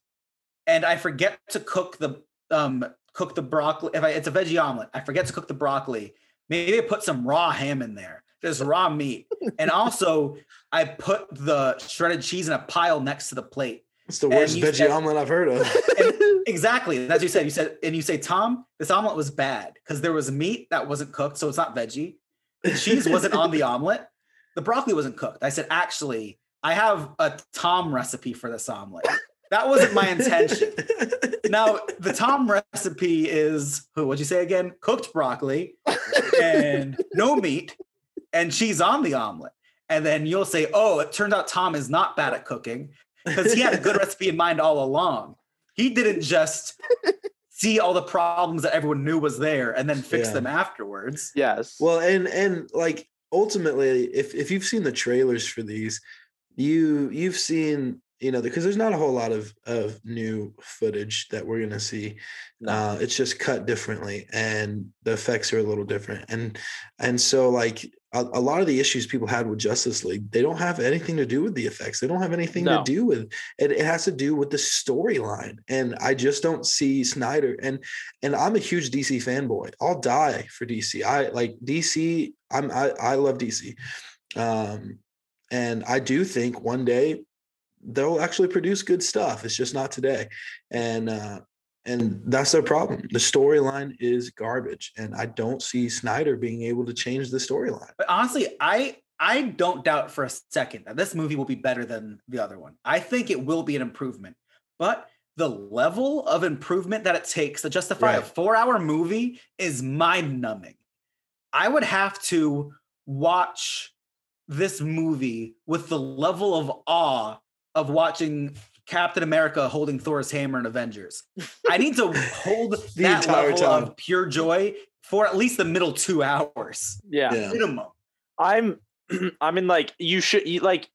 and I forget to cook the um cook the broccoli. If I, it's a veggie omelet, I forget to cook the broccoli. Maybe I put some raw ham in there, just raw meat, and also I put the shredded cheese in a pile next to the plate. It's the worst veggie said- omelet I've heard of. Exactly, that's what you said. You said, and you say, Tom, this omelet was bad because there was meat that wasn't cooked, so it's not veggie. The cheese wasn't on the omelet. The broccoli wasn't cooked. I said, actually, I have a Tom recipe for this omelet. That wasn't my intention. Now, the Tom recipe is who? What'd you say again? Cooked broccoli and no meat and cheese on the omelet. And then you'll say, oh, it turns out Tom is not bad at cooking because he had a good recipe in mind all along. He didn't just see all the problems that everyone knew was there and then fix Yeah. them afterwards. yes. Well, and and like ultimately, if if you've seen the trailers for these, you you've seen you know because there's not a whole lot of of new footage that we're gonna see. Uh, it's just cut differently, and the effects are a little different, and and so like. A, a lot of the issues people had with Justice League, they don't have anything to do with the effects. They don't have anything No. to do with it. It has to do with the storyline, and I just don't see Snyder. And and I'm a huge DC fanboy. I'll die for DC. I like DC. I'm I, I love DC. Um, and I do think one day they'll actually produce good stuff. It's just not today. And uh and that's their problem. The storyline is garbage. And I don't see Snyder being able to change the storyline. But honestly, I I don't doubt for a second that this movie will be better than the other one. I think it will be an improvement. But the level of improvement that it takes to justify a four-hour movie is mind-numbing. I would have to watch this movie with the level of awe of watching Captain America holding Thor's hammer in Avengers. I need to hold The that entire level time. of pure joy for at least the middle two hours yeah. Yeah. minimum. I'm I'm in like you should you like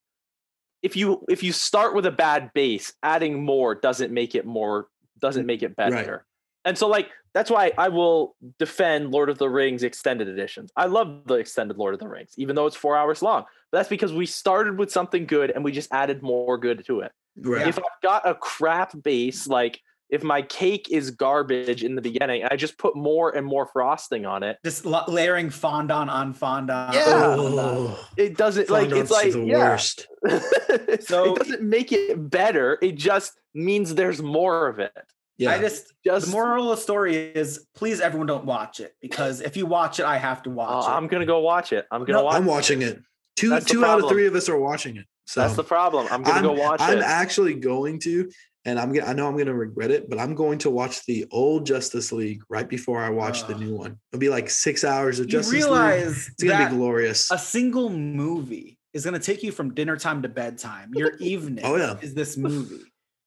if you if you start with a bad base, adding more doesn't make it more doesn't make it Right. better. And so like that's why I will defend Lord of the Rings extended editions. I love the extended Lord of the Rings, even though it's four hours long. But that's because we started with something good and we just added more good to it. Right. If I've got a crap base, like if my cake is garbage in the beginning, I just put more and more frosting on it. just layering fondant on fondant. Yeah. Oh, It doesn't like it's like the yeah. worst. So- it doesn't make it better. It just means there's more of it. Yeah. I just Just the moral of the story is please everyone don't watch it because if you watch it, I have to watch uh, it. I'm gonna go watch it. I'm gonna No, watch. I'm it. watching it. Two That's two out of three of us are watching it. So That's the problem. I'm gonna I'm, go watch it. I'm actually going to, and I'm gonna. I know I'm gonna regret it, but I'm going to watch the old Justice League right before I watch the new one. It'll be like six hours of you Justice League. realize It's gonna that be glorious. a single movie is going to take you from dinner time to bedtime. Your evening Oh, yeah. is this movie.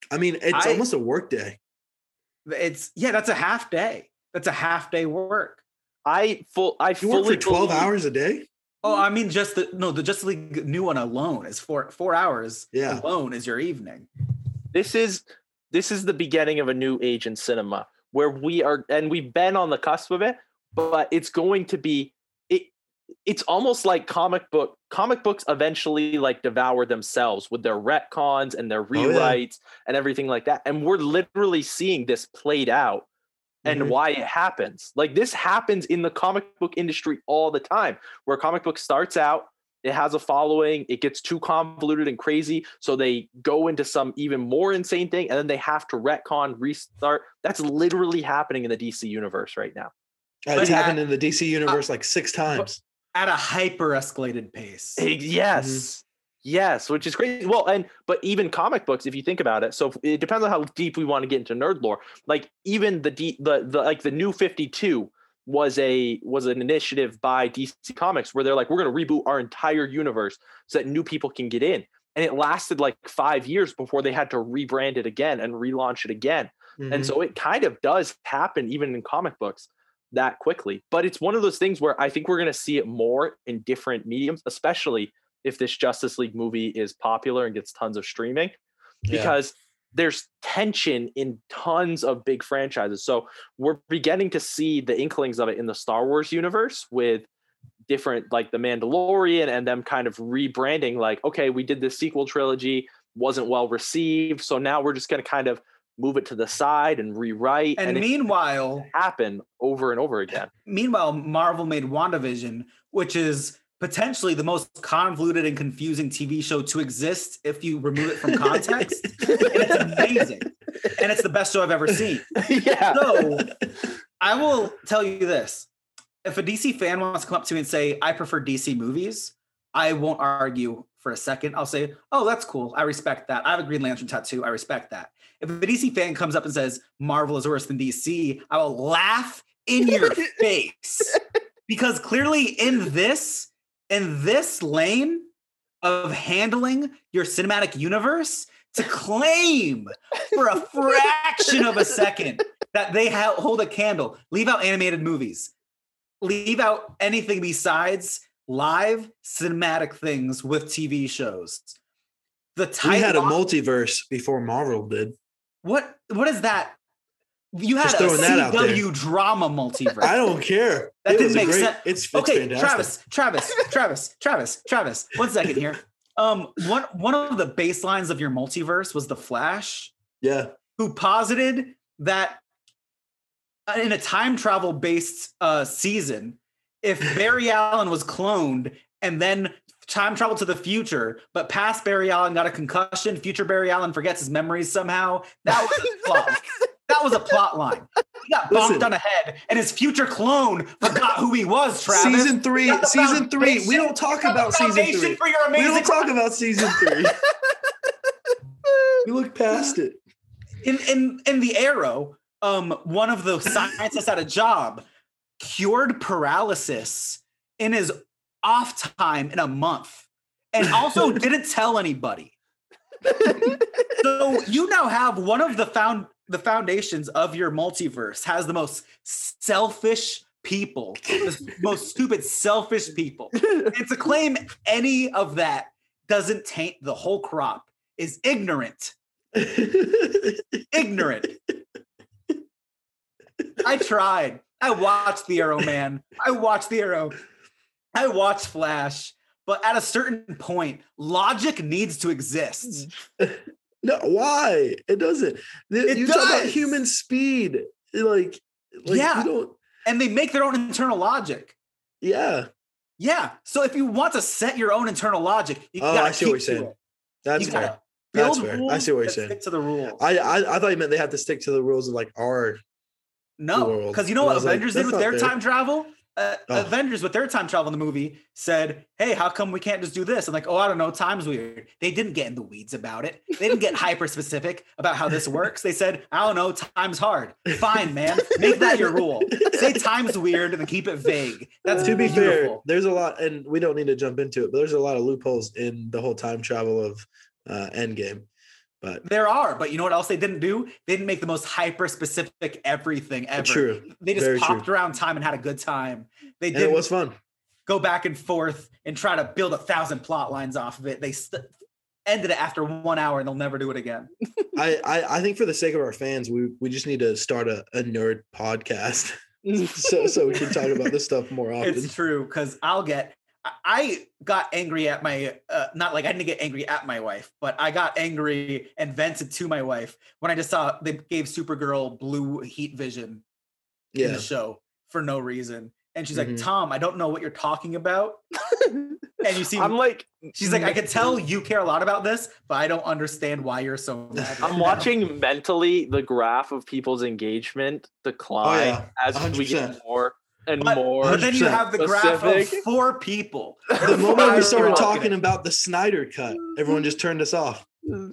I mean, it's I- almost a work day. It's yeah, that's a half day. That's a half day work. I full. I You fully work for 12 believe- hours a day? Oh, I mean, just the no, the Justice League new one alone is four four hours. Yeah. alone is your evening. This is this is the beginning of a new age in cinema where we are, and we've been on the cusp of it. But it's going to be it. It's almost like comic book. Comic books eventually like devour themselves with their retcons and their Oh, yeah. rewrites and everything like that. And we're literally seeing this played out and Mhm. why it happens. Like this happens in the comic book industry all the time, where a comic book starts out, it has a following, it gets too convoluted and crazy, so they go into some even more insane thing, and then they have to retcon, restart. That's literally happening in the DC universe right now. Uh, It's happened in the DC universe like six times. At a hyper escalated pace. Eh, Yes. Yes, which is crazy. Well, and but even comic books, if you think about it, so if- it depends on how deep we want to get into nerd lore. Like even the D, the the like the new Fifty Two was a was an initiative by DC Comics where they're like, we're going to reboot our entire universe so that new people can get in, and it lasted like five years before they had to rebrand it again and relaunch it again. And Mhm. so it kind of does happen even in comic books. That quickly. But it's one of those things where I think we're going to see it more in different mediums, especially if this Justice League movie is popular and gets tons of streaming, Yeah. because there's tension in tons of big franchises. So we're beginning to see the inklings of it in the Star Wars universe with different like the Mandalorian and them kind of rebranding like okay we did this sequel trilogy wasn't well received so now we're just going to kind of move it to the side and rewrite And, it meanwhile, happen over and over again meanwhile, Marvel made WandaVision, which is potentially the most convoluted and confusing TV show to exist if you remove it from context. and it's amazing. And it's the best show I've ever seen. yeah So I will tell you this. If a DC fan wants to come up to me and say, I prefer DC movies, I won't argue for a second. I'll say, oh, that's cool. I respect that. I have a Green Lantern tattoo. I respect that. If a DC fan comes up and says, Marvel is worse than DC, I will laugh in your face. Because clearly in this, in this lane of handling your cinematic universe, to claim for a fraction of a second that they ha- hold a candle. Leave out animated movies. Leave out anything besides live cinematic things with TV shows. The title we had a multiverse before Marvel did. What? What is that? You had a throwing that out there. CW drama multiverse. I don't care. That It didn't make great- sense. It's, it's okay, fantastic. Travis, Travis, Travis, Travis, Travis. One second here. Um, one one of the baselines of your multiverse was the Flash. Yeah. who posited that uh, in a time travel based uh, season, if Barry Allen was cloned and then time travel to the future, but past Barry Allen got a concussion, future Barry Allen forgets his memories somehow, that was a plot. that was a plot line. He got bonked Listen. on the head, and his future clone forgot who he was. Travis, Season three. Season three. We don't talk about season three. for your We don't talk about season three. we look past it. in in in the arrow um one of the scientists at a job cured paralysis in his off time in a month and also didn't tell anybody so you now have one of the found the foundations of your multiverse has the most selfish people the most stupid selfish people and to claim any of that doesn't taint the whole crop is ignorant ignorant. I tried. I watched the Arrow Man. I watched the Arrow. I watched Flash. But at a certain point, logic needs to exist. no, why? It doesn't. It you talk about does. human speed. Like, like Yeah. you don't And they make their own internal logic. yeah. Yeah. So if you want to set your own internal logic, you Oh, gotta I see what you're saying. it. That's you fair. That's fair. I see what you're saying. Stick to the rules. I, I I thought you meant they had to stick to the rules of like our No, because you know what was like, Avengers did with their fair. time travel? Uh, Oh. Avengers with their time travel in the movie said, "Hey, how come we can't just do this?" I'm like, "Oh, I don't know, time's weird." They didn't get in the weeds about it. They didn't get hyper specific about how this works. They said, "I don't know, time's hard." Fine, man, make that your rule. Say time's weird and keep it vague. That's to be fair, there's a lot, and we don't need to jump into it, but there's a lot of loopholes in the whole time travel of uh, Endgame. But There are, but you know what else they didn't do? They didn't make the most hyper specific everything ever. true, They just Very popped true. around time and had a good time. They didn't it was fun. go back and forth and try to build a thousand plot lines off of it. They st- ended it after one hour and they'll never do it again. I, I I think for the sake of our fans, we we just need to start a, a nerd podcast so so we can talk about this stuff more often. It's true because I'll get. I- got angry at my, uh, not like I didn't get angry at my wife, but I got angry and vented to my wife when I just saw they gave Supergirl blue heat vision in the show for no reason. And she's Mhm. like, Tom, I don't know what you're talking about. And you see, I'm like, she's like, I could tell you care a lot about this, but I don't understand why you're so mad. I'm now." watching mentally the graph of people's engagement decline yeah, as we get more and But, more. but then you have the graph of four people. the moment we started people. talking about the Snyder cut, everyone just turned us off.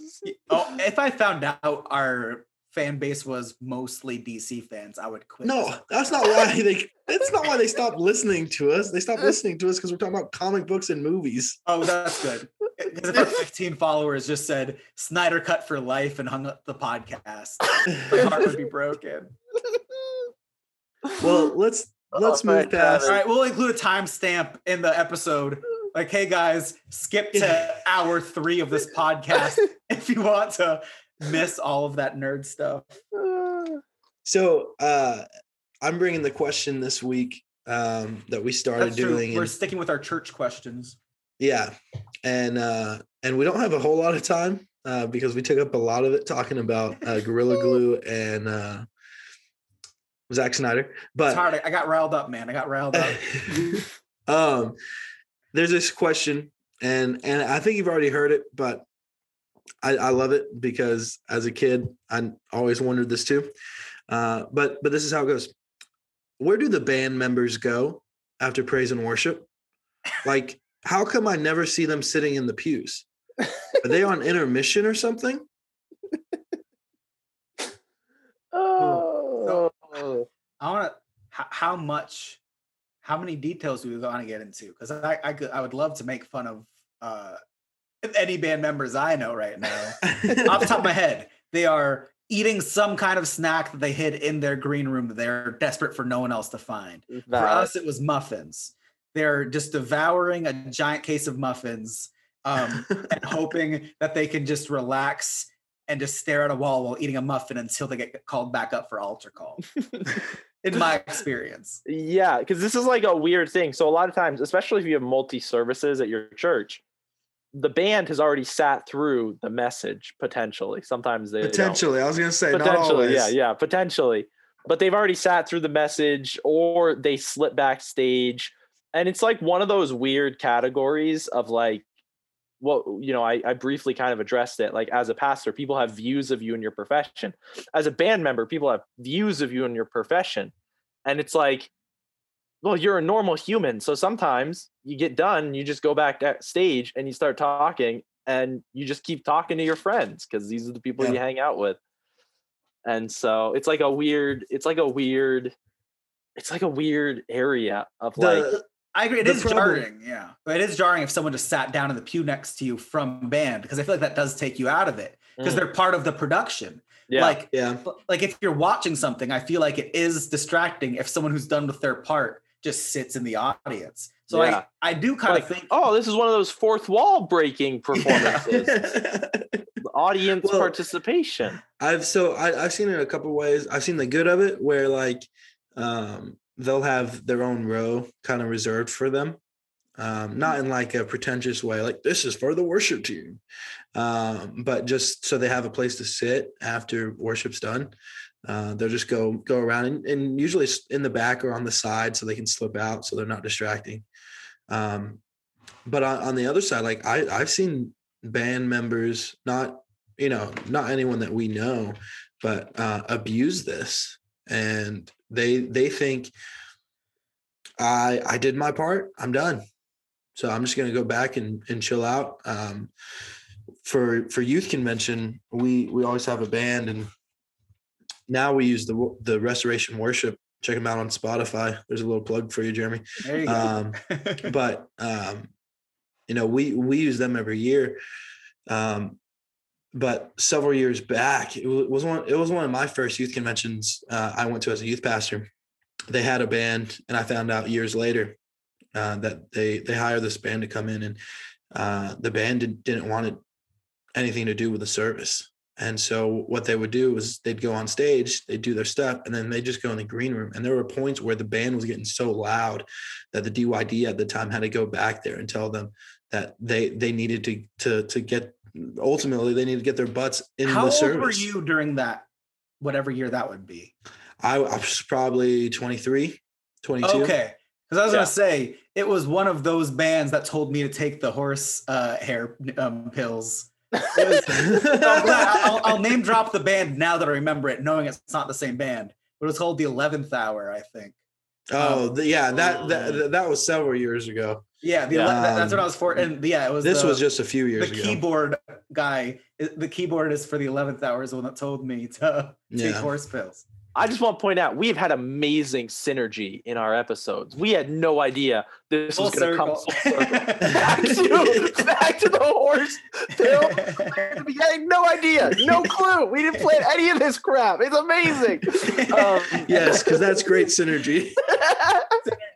Oh, if I found out our fan base was mostly DC fans, I would quit. No, that's not why they. That's not why they stopped listening to us. They stopped listening to us because we're talking about comic books and movies. Oh, that's good. Because if our 15 followers just said Snyder cut for life and hung up the podcast, my heart would be broken. Well, let's let's Oh, move past. All right, we'll include a timestamp in the episode. Like, hey guys, skip to hour three of this podcast if you want to miss all of that nerd stuff. So uh, I'm bringing the question this week um, that we started That's true. doing. We're and- sticking with our church questions. Yeah, and uh, and we don't have a whole lot of time uh, because we took up a lot of it talking about uh, Gorilla Glue and uh, Zack Snyder. It's But hard. I got riled up, man. I got riled up. um, there's this question, and and I think you've already heard it, but I, I love it because as a kid, I always wondered this too. Uh, but but this is how it goes. Where do the band members go after praise and worship? Like, how come I never see them sitting in the pews? Are they on intermission or something? I want to. How, how much? How many details do we want to get into? Because I, I could, I would love to make fun of uh, any band members I know right now. Off the top of my head, they are eating some kind of snack that they hid in their green room that they're desperate for no one else to find. For us, it was muffins. They're just devouring a giant case of muffins um, and hoping that they can just relax and just stare at a wall while eating a muffin until they get called back up for altar call. In my experience, Yeah, because this is like a weird thing. So a lot of times, especially if you have multi services at your church, the band has already sat through the message potentially. Sometimes they don't. Potentially, I was gonna say not potentially, yeah, yeah, potentially. But they've already sat through the message, or they slip backstage, and it's like one of those weird categories of like, well, you know, I, I briefly kind of addressed it. Like as a pastor, people have views of you in your profession. As a band member, people have views of you in your profession, and it's like, well, you're a normal human, so sometimes you get done, you just go back at stage and you start talking, and you just keep talking to your friends because these are the people Yeah. you hang out with and so it's like a weird it's like a weird it's like a weird area of like The, I agree. It The is problem- jarring, yeah, but it is jarring if someone just sat down in the pew next to you from band because I feel like that does take you out of it because Mm. they're part of the production. yeah Like yeah, like if you're watching something, I feel like it is distracting if someone who's done with their part just sits in the audience. So Yeah. I I do kind like of think oh this is one of those fourth wall breaking performances audience Well, participation I've so I, I've seen it a couple ways. I've seen the good of it where like um they'll have their own row kind of reserved for them. Um, not in like a pretentious way, like this is for the worship team. Um, but just so they have a place to sit after worship's done. Uh, they'll just go go around and, and usually in the back or on the side so they can slip out so they're not distracting. Um, but on, on the other side, like I I've seen band members not you know not anyone that we know but uh abuse this and they they think i i did my part i'm done. So i'm just going to go back and and chill out. Um for for youth convention we we always have a band and now we use the the restoration worship. Check them out on spotify. There's a little plug for you jeremy. There you go. um but um you know we we use them every year. Um but several years back it was one it was one of my first youth conventions uh, i went to as a youth pastor. They had a band and i found out years later uh, that they they hired this band to come in and uh, the band did, didn't want it, anything to do with the service. And so what they would do was they'd go on stage they'd do their stuff and then they'd just go in the green room. And there were points where the band was getting so loud that the dyd at the time had to go back there and tell them that they they needed to to to get ultimately they need to get their butts in How the old service. were you during that, whatever year that would be? I, I was probably 23, 22. Okay. Because I was Yeah. gonna say it was one of those bands that told me to take the horse uh, hair um, pills. Was- I'll, I'll name drop the band now that I remember it, knowing it's not the same band. But it was called the Eleventh Hour, I think. Oh, the, yeah, that, that that was several years ago. Yeah, the Yeah. that- that's what I Um, was for. And yeah, it was. This the, was just a few the years ago. The keyboard guy. The keyboard is for the Eleventh Hour. Is the one that told me to take horse pills. I just want to point out we've had amazing synergy in our episodes. We had no idea this Full was going to come full circle. back, to, back to the horse pill. At the beginning, no idea, no clue. We didn't plan any of this crap. It's amazing. Um, Yes, because that's great synergy.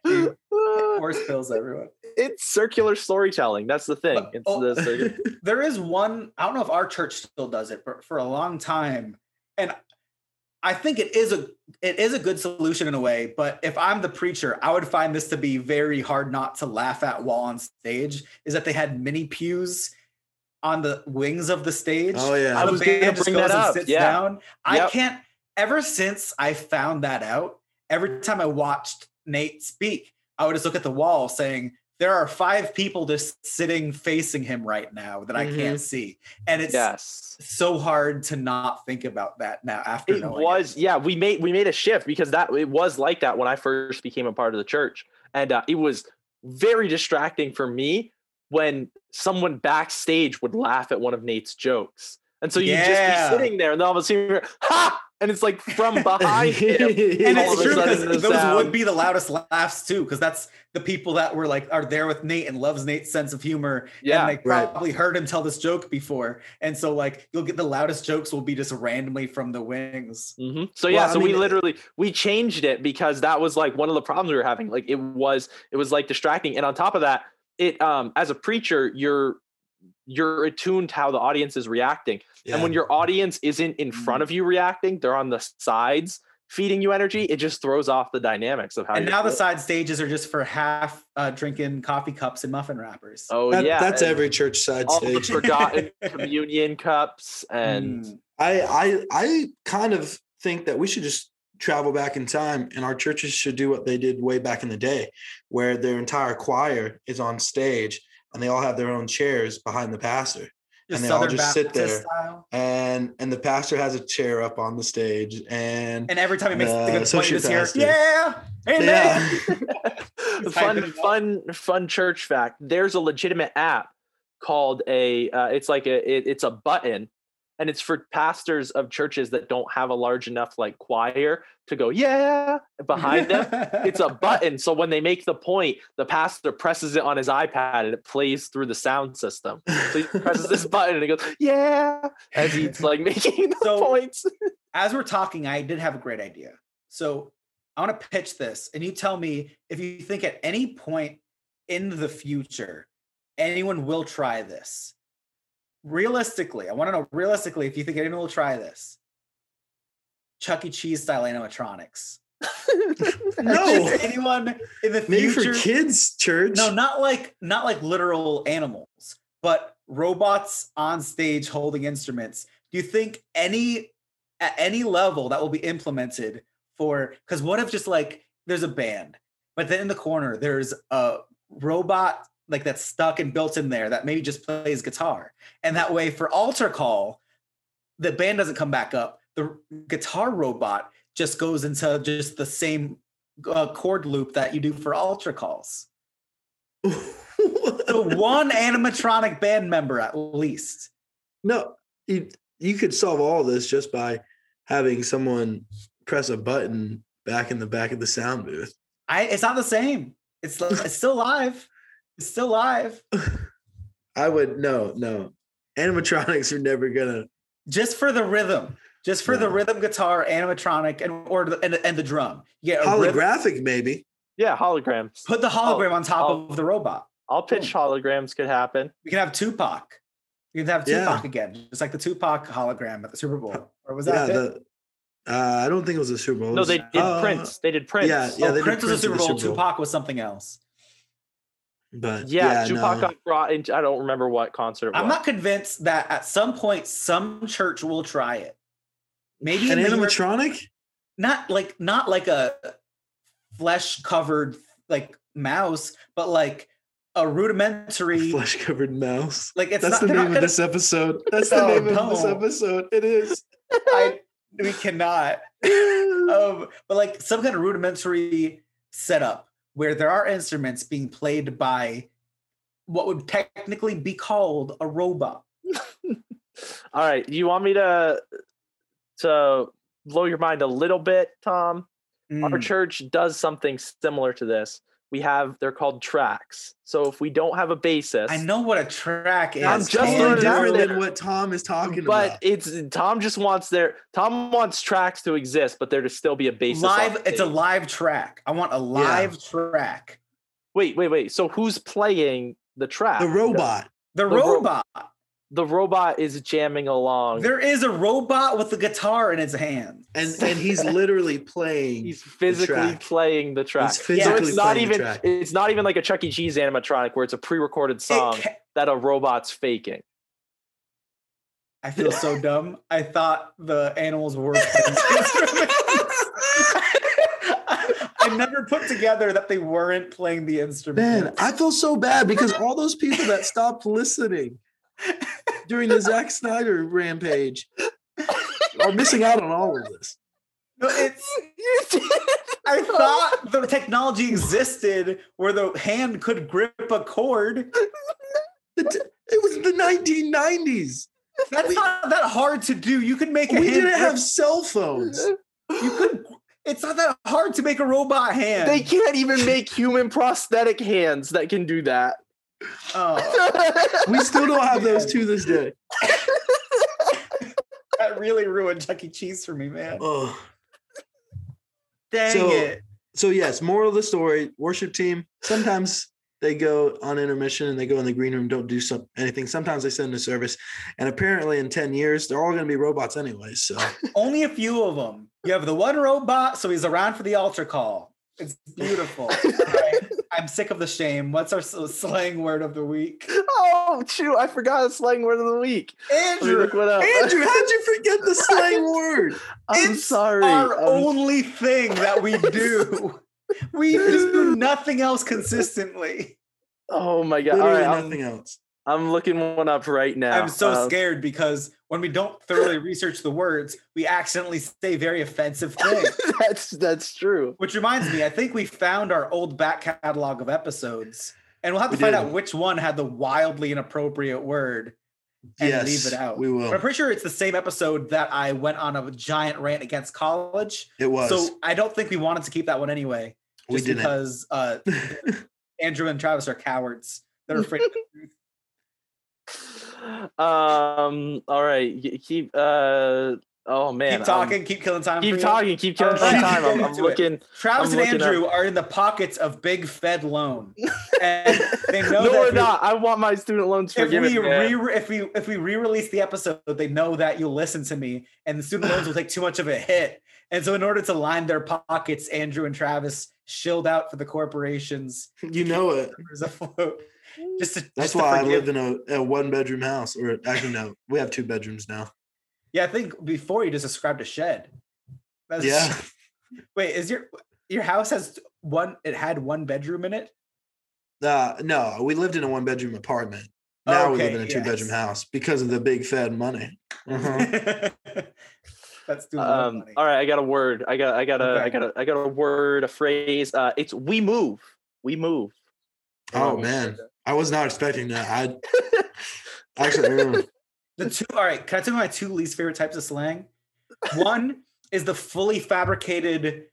Horse pills, everyone. it's circular storytelling. That's the thing. It's oh. the circular- There is one. I don't know if our church still does it, but for a long time, and I think it is a it is a good solution in a way. But if I'm the preacher, I would find this to be very hard not to laugh at while on stage. Is that they had mini pews on the wings of the stage. Oh, yeah. I was gonna bring that up. Yeah. down. I Yep. can't. Ever since I found that out, every time I watched Nate speak, I would just look at the wall saying, "There are five people just sitting facing him right now that I Mhm. can't see," and it's yes. so hard to not think about that now. After It knowing was yeah. We made we made a shift because that it was like that when I first became a part of the church, and uh, it was very distracting for me when someone backstage would laugh at one of Nate's jokes, and so you would Yeah. just be sitting there, and then all of a sudden, you're, ha! And it's like from behind him. And all it's true because those sound- would be the loudest laughs too, because that's the people that were like are there with Nate and loves Nate's sense of humor. Yeah, and they right. probably heard him tell this joke before, and so like you'll get the loudest jokes will be just randomly from the wings. hmm So Well, yeah, I so we literally we changed it because that was like one of the problems we were having. Like it was it was like distracting, and on top of that, it um as a preacher, you're you're attuned to how the audience is reacting, and when your audience isn't in Mm. front of you reacting, they're on the sides feeding you energy. It just throws off the dynamics of how. And you're now the side stages are just for half uh, drinking coffee cups and muffin wrappers. Oh That- yeah, that's and every church side all the stage. forgotten communion cups and. Mm. I I I kind of think that we should just travel back in time and our churches should do what they did way back in the day where their entire choir is on stage and they all have their own chairs behind the pastor Just And they all Southern just sit there. style. and and the pastor has a chair up on the stage and And every time he makes The a good point, you associate just hear, "Yeah, amen." yeah fun, hyping it up. fun, fun church fact. There's a legitimate app called a. Uh, it's like a. It, it's a button, and it's for pastors of churches that don't have a large enough like choir to go yeah behind them. It's a button, so when they make the point, the pastor presses it on his iPad and it plays through the sound system. So he presses this button and he goes yeah as he's like making the So- points. as we're talking, I did have a great idea. So I want to pitch this, and you tell me if you think at any point in the future anyone will try this. Realistically, I want to know realistically if you think anyone will try this. Chuck E. Cheese style animatronics. no anyone in the maybe future? for kids church No, not like not like literal animals, but robots on stage holding instruments. Do you think any at any level that will be implemented for because what if just like there's a band, but then in the corner there's a robot like that's stuck and built in there that maybe just plays guitar. And that way for altar call, the band doesn't come back up. The guitar robot just goes into just the same uh, chord loop that you do for altar calls. So one animatronic band member at least. no you, you could solve all this just by having someone press a button back in the back of the sound booth I it's not the same. It's it's still live. It's still live. i would no no animatronics are never gonna Just for the rhythm. Just for the rhythm guitar, animatronic, and or the, and, and the drum. Yeah, get a rhythm- holographic maybe Yeah, holograms. put the hologram on top of the robot. I'll pitch holograms could happen. We can have Tupac. We can have Yeah. Tupac again, just like the Tupac hologram at the Super Bowl. Or was yeah that it? the uh, i don't think it was a super bowl No, they did uh, Prince. They did Prince. yeah, yeah, oh, they did Prince was a Prince at Super the Bowl. Super Bowl. Tupac was something else. But Yeah, yeah, Tupac no. got brought into. I don't remember what concert it was. I'm not convinced that at some point some church will try it. Maybe an in the animatronic not like not like a flesh covered like mouse, but like a rudimentary. flesh covered mouse Like it's that's not, the name not of gonna- this episode that's the name of this episode it is I, we cannot. Um, but like some kind of rudimentary setup where there are instruments being played by what would technically be called a robot. All right, you want me to to blow your mind a little bit, Tom. Our Mm. church does something similar to this. We have they're called tracks. So if we don't have a basis, I know what a track is. I'm just totally different than what Tom is talking but about. But it's Tom just wants their Tom wants tracks to exist, but there to still be a bassist. on live. It's a live track. I want a live track. Wait, wait, wait. So who's playing the track? The robot. The, The ro- robot. The robot is jamming along. There is a robot with a guitar in his hand. And and he's literally playing. He's physically track. playing the track. He's so physically it's not playing the even track. it's not even like a Chuck E. Cheese animatronic where it's a pre-recorded song ca- that a robot's faking. I feel so dumb. I thought the animals were playing. I never put together that they weren't playing the instrument. Man, I feel so bad because all those people that stopped listening during the Zack Snyder rampage are missing out on all of this. No, it's. I thought the technology existed where the hand could grip a cord. It was the 1990s. That's We- not that hard to do. You can make a We hand. didn't grip- have cell phones. You could. It's not that hard to make a robot hand. They can't even make human prosthetic hands that can do that. Oh, We still don't have those to this day. that really ruined Chuck E. Cheese for me, man. Oh. Dang So- it. So yes, moral of the story: worship team. Sometimes they go on intermission and they go in the green room, don't do some anything. Sometimes they send a service, and apparently in ten years they're all going to be robots anyway. So Only a few of them. You have the one robot, so he's around for the altar call. It's beautiful. Right. I'm sick of the shame. What's our slang word of the week? Oh, shoot. I forgot a slang word of the week. Andrew, look what up. Andrew, how'd you forget the slang word? I'm it's sorry. our I'm only thing that we do. We do nothing else consistently. Oh my god! All Literally right, I'm, nothing else. I'm looking one up right now. I'm so Um, scared because when we don't thoroughly research the words, we accidentally say very offensive things. that's that's true. Which reminds me, I think we found our old back catalog of episodes, and we'll have to We find did. out which one had the wildly inappropriate word and yes, leave it out. We But I'm pretty sure it's the same episode that I went on a giant rant against college. It was. So I don't think we wanted to keep that one anyway. we Just didn't. because uh, Andrew and Travis are cowards. They're afraid. of the truth. Um. All right. Keep. Uh. Oh man. keep talking. keep killing time. Um, for keep you. talking. Keep killing Alright, time. I'm, get I'm into it. looking. Travis I'm and looking Andrew are in the pockets of Big Fed loan, and they know No, we're we- not. I want my student loans If forgiven. we re- if we if we re-release the episode, they know that you'll listen to me, and the student loans will take too much of a hit. And so, in order to line their pockets, Andrew and Travis shilled out for the corporations you know it. Numbers afloat. Just to, That's just to why I forgive- live in a, a one bedroom house, or actually no, we have two bedrooms now. Yeah, I think before you just described a shed. That's- Yeah, Wait, is your your house has one? It had one bedroom in it. uh, no, we lived in a one bedroom apartment. Now we live in a two bedroom yes. house because of the big Fed money. Uh-huh. That's student loan Um, money. all right, I got a word. I got I got a I Okay. got a I got a word, a phrase. Uh it's we move. We move. Oh Um, man, I was not expecting that. I actually, mm, The two, all right. Can I tell you my two least favorite types of slang? One is the fully fabricated,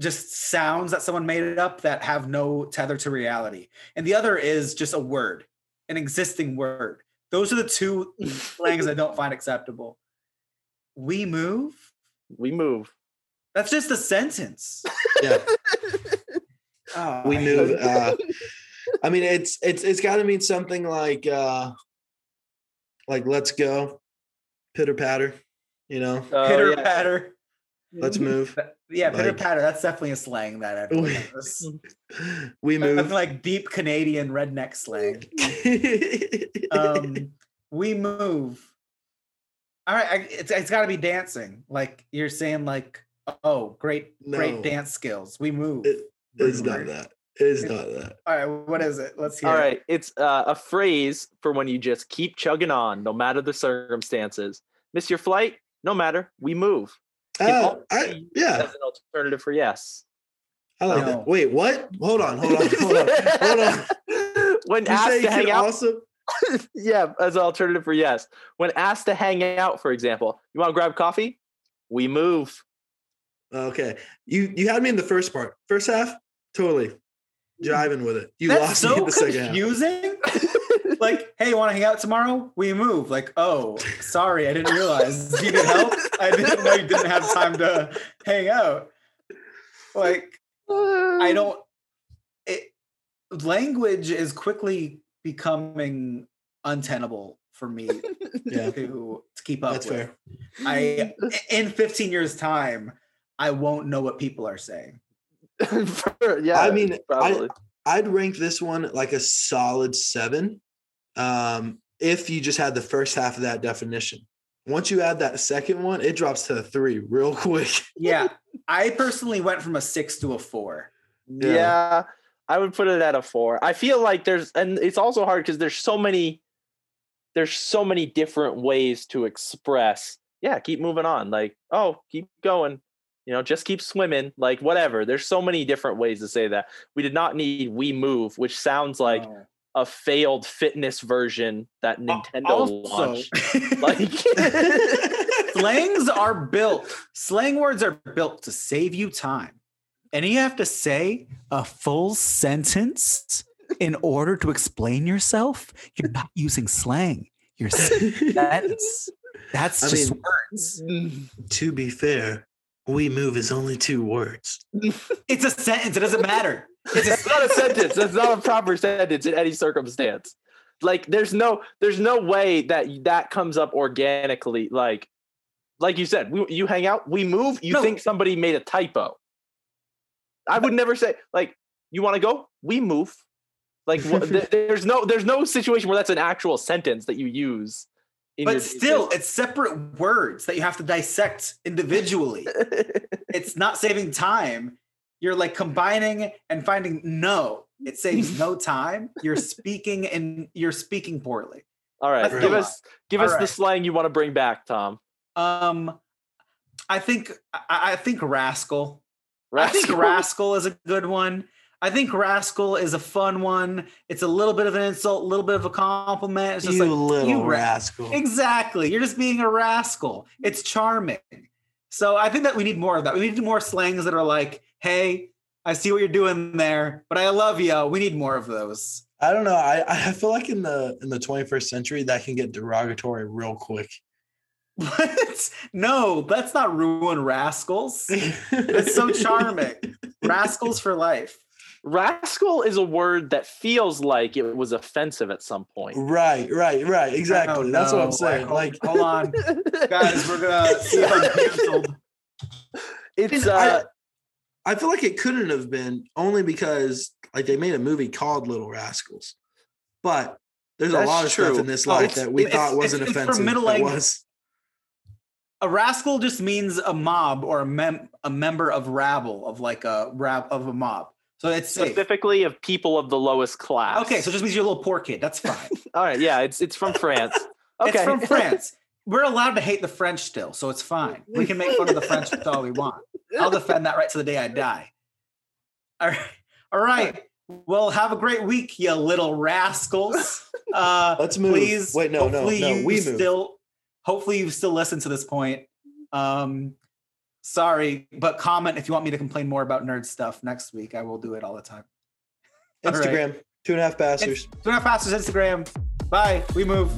just sounds that someone made up that have no tether to reality, and the other is just a word, an existing word. Those are the two slangs I don't find acceptable. We move. We move. That's just a sentence. yeah, Oh, we move. Uh, I mean, it's it's it's got to mean something like uh, like let's go, pitter patter. You know, Oh, pitter yeah. patter. let's move. That- Yeah, pitter patter. That's definitely a slang that everyone We- knows. We Something move. like deep Canadian redneck slang. um we move all right I, it's, it's got to be dancing like you're saying like oh great No. great dance skills we move It- it's not that. It's not that. all right what is it let's hear All right, it. it's uh, a phrase for when you just keep chugging on, no matter the circumstances. Miss your flight? No matter, we move. Oh, also I, yeah, as an alternative for yes. I like No. that. Wait, what? Hold on, hold on, hold on, hold on. when You asked to hang out, also yeah, as an alternative for yes. When asked to hang out, for example, you want to grab coffee? We move. Okay, you you had me in the first part. First half, totally jiving with it. You That's lost me so in the second half. confusing. like, hey, you want to hang out tomorrow? We move. Like, oh, sorry, I didn't realize you need help. I didn't know you didn't have time to hang out. Like, I don't. It language is quickly becoming untenable for me Yeah, to, to keep up that's with. fair. I in 15 years time, I won't know what people are saying. yeah, I mean, I- probably. I'd rank this one like a solid seven. Um, if you just had the first half of that definition. Once you add that second one, it drops to a three real quick. Yeah, I personally went from a six to a four. Yeah. yeah. I would put it at a four. I feel like there's, and it's also hard because there's so many, there's so many different ways to express. Yeah, keep moving on. Like, oh, keep going. You know, just keep swimming. Like, whatever. There's so many different ways to say that. We did not need "we move," which sounds like Oh. a failed fitness version that Nintendo also, launched. Like, slangs are built. Slang words are built to save you time, and you have to say a full sentence in order to explain yourself. You're not using slang. You're saying sentence. That's I just mean- words. Mm. to be fair, we move is only two words. It's a sentence. It doesn't matter. It's It's a not a sentence. That's not a proper sentence in any circumstance. Like there's no there's no way that that comes up organically. Like like you said, we, you hang out, we move. You No. think somebody made a typo? I would never say like you want to go. We move. Like there's no there's no situation where that's an actual sentence that you use. But still, it's separate words that you have to dissect individually. it's not saving time. You're like combining and finding no. It saves no time. You're speaking and you're speaking poorly. All right, That's give us give All us the slang you want to bring back, Tom. Um, I think I, I think rascal. I think rascal is a good one. I think rascal is a fun one. It's a little bit of an insult, a little bit of a compliment. It's just you like little you rascal. Exactly. You're just being a rascal. It's charming. So I think that we need more of that. We need more slangs that are like, hey, I see what you're doing there, but I love you. We need more of those. I don't know. I, I feel like in the in the 21st century that can get derogatory real quick. What? No, let's not ruin rascals. It's so charming. rascals for life. Rascal is a word that feels like it was offensive at some point. right, right, right. Exactly. Oh, That's what. I'm saying. Hold- Like hold on, guys. We're gonna see if I'm canceled. it's I- uh, I feel like it couldn't have been only because like they made a movie called Little Rascals. But there's a lot of true. stuff in this Oh, life it's- that we it's- thought wasn't it's- it's from offensive. middle that language. was. A rascal just means a mob or a mem- a member of rabble of like a rab of a mob. So it's safe. specifically of people of the lowest class. Okay, so it just means you're a little poor kid. That's fine. all right, yeah, it's it's from France. Okay, It's from France. We're allowed to hate the French still, so it's fine. We can make fun of the French with all we want. I'll defend that right to the day I die. All right. All right. Well, have a great week, you little rascals. Uh, Let's move. Please. Wait, no, no, hopefully no. We move. still. Hopefully, you've still listened to this point. Um, sorry, but comment if you want me to complain more about nerd stuff next week. I will do it all the time. All right. Instagram, two and a half pastors. It's, do not pastors Instagram. Bye. We move.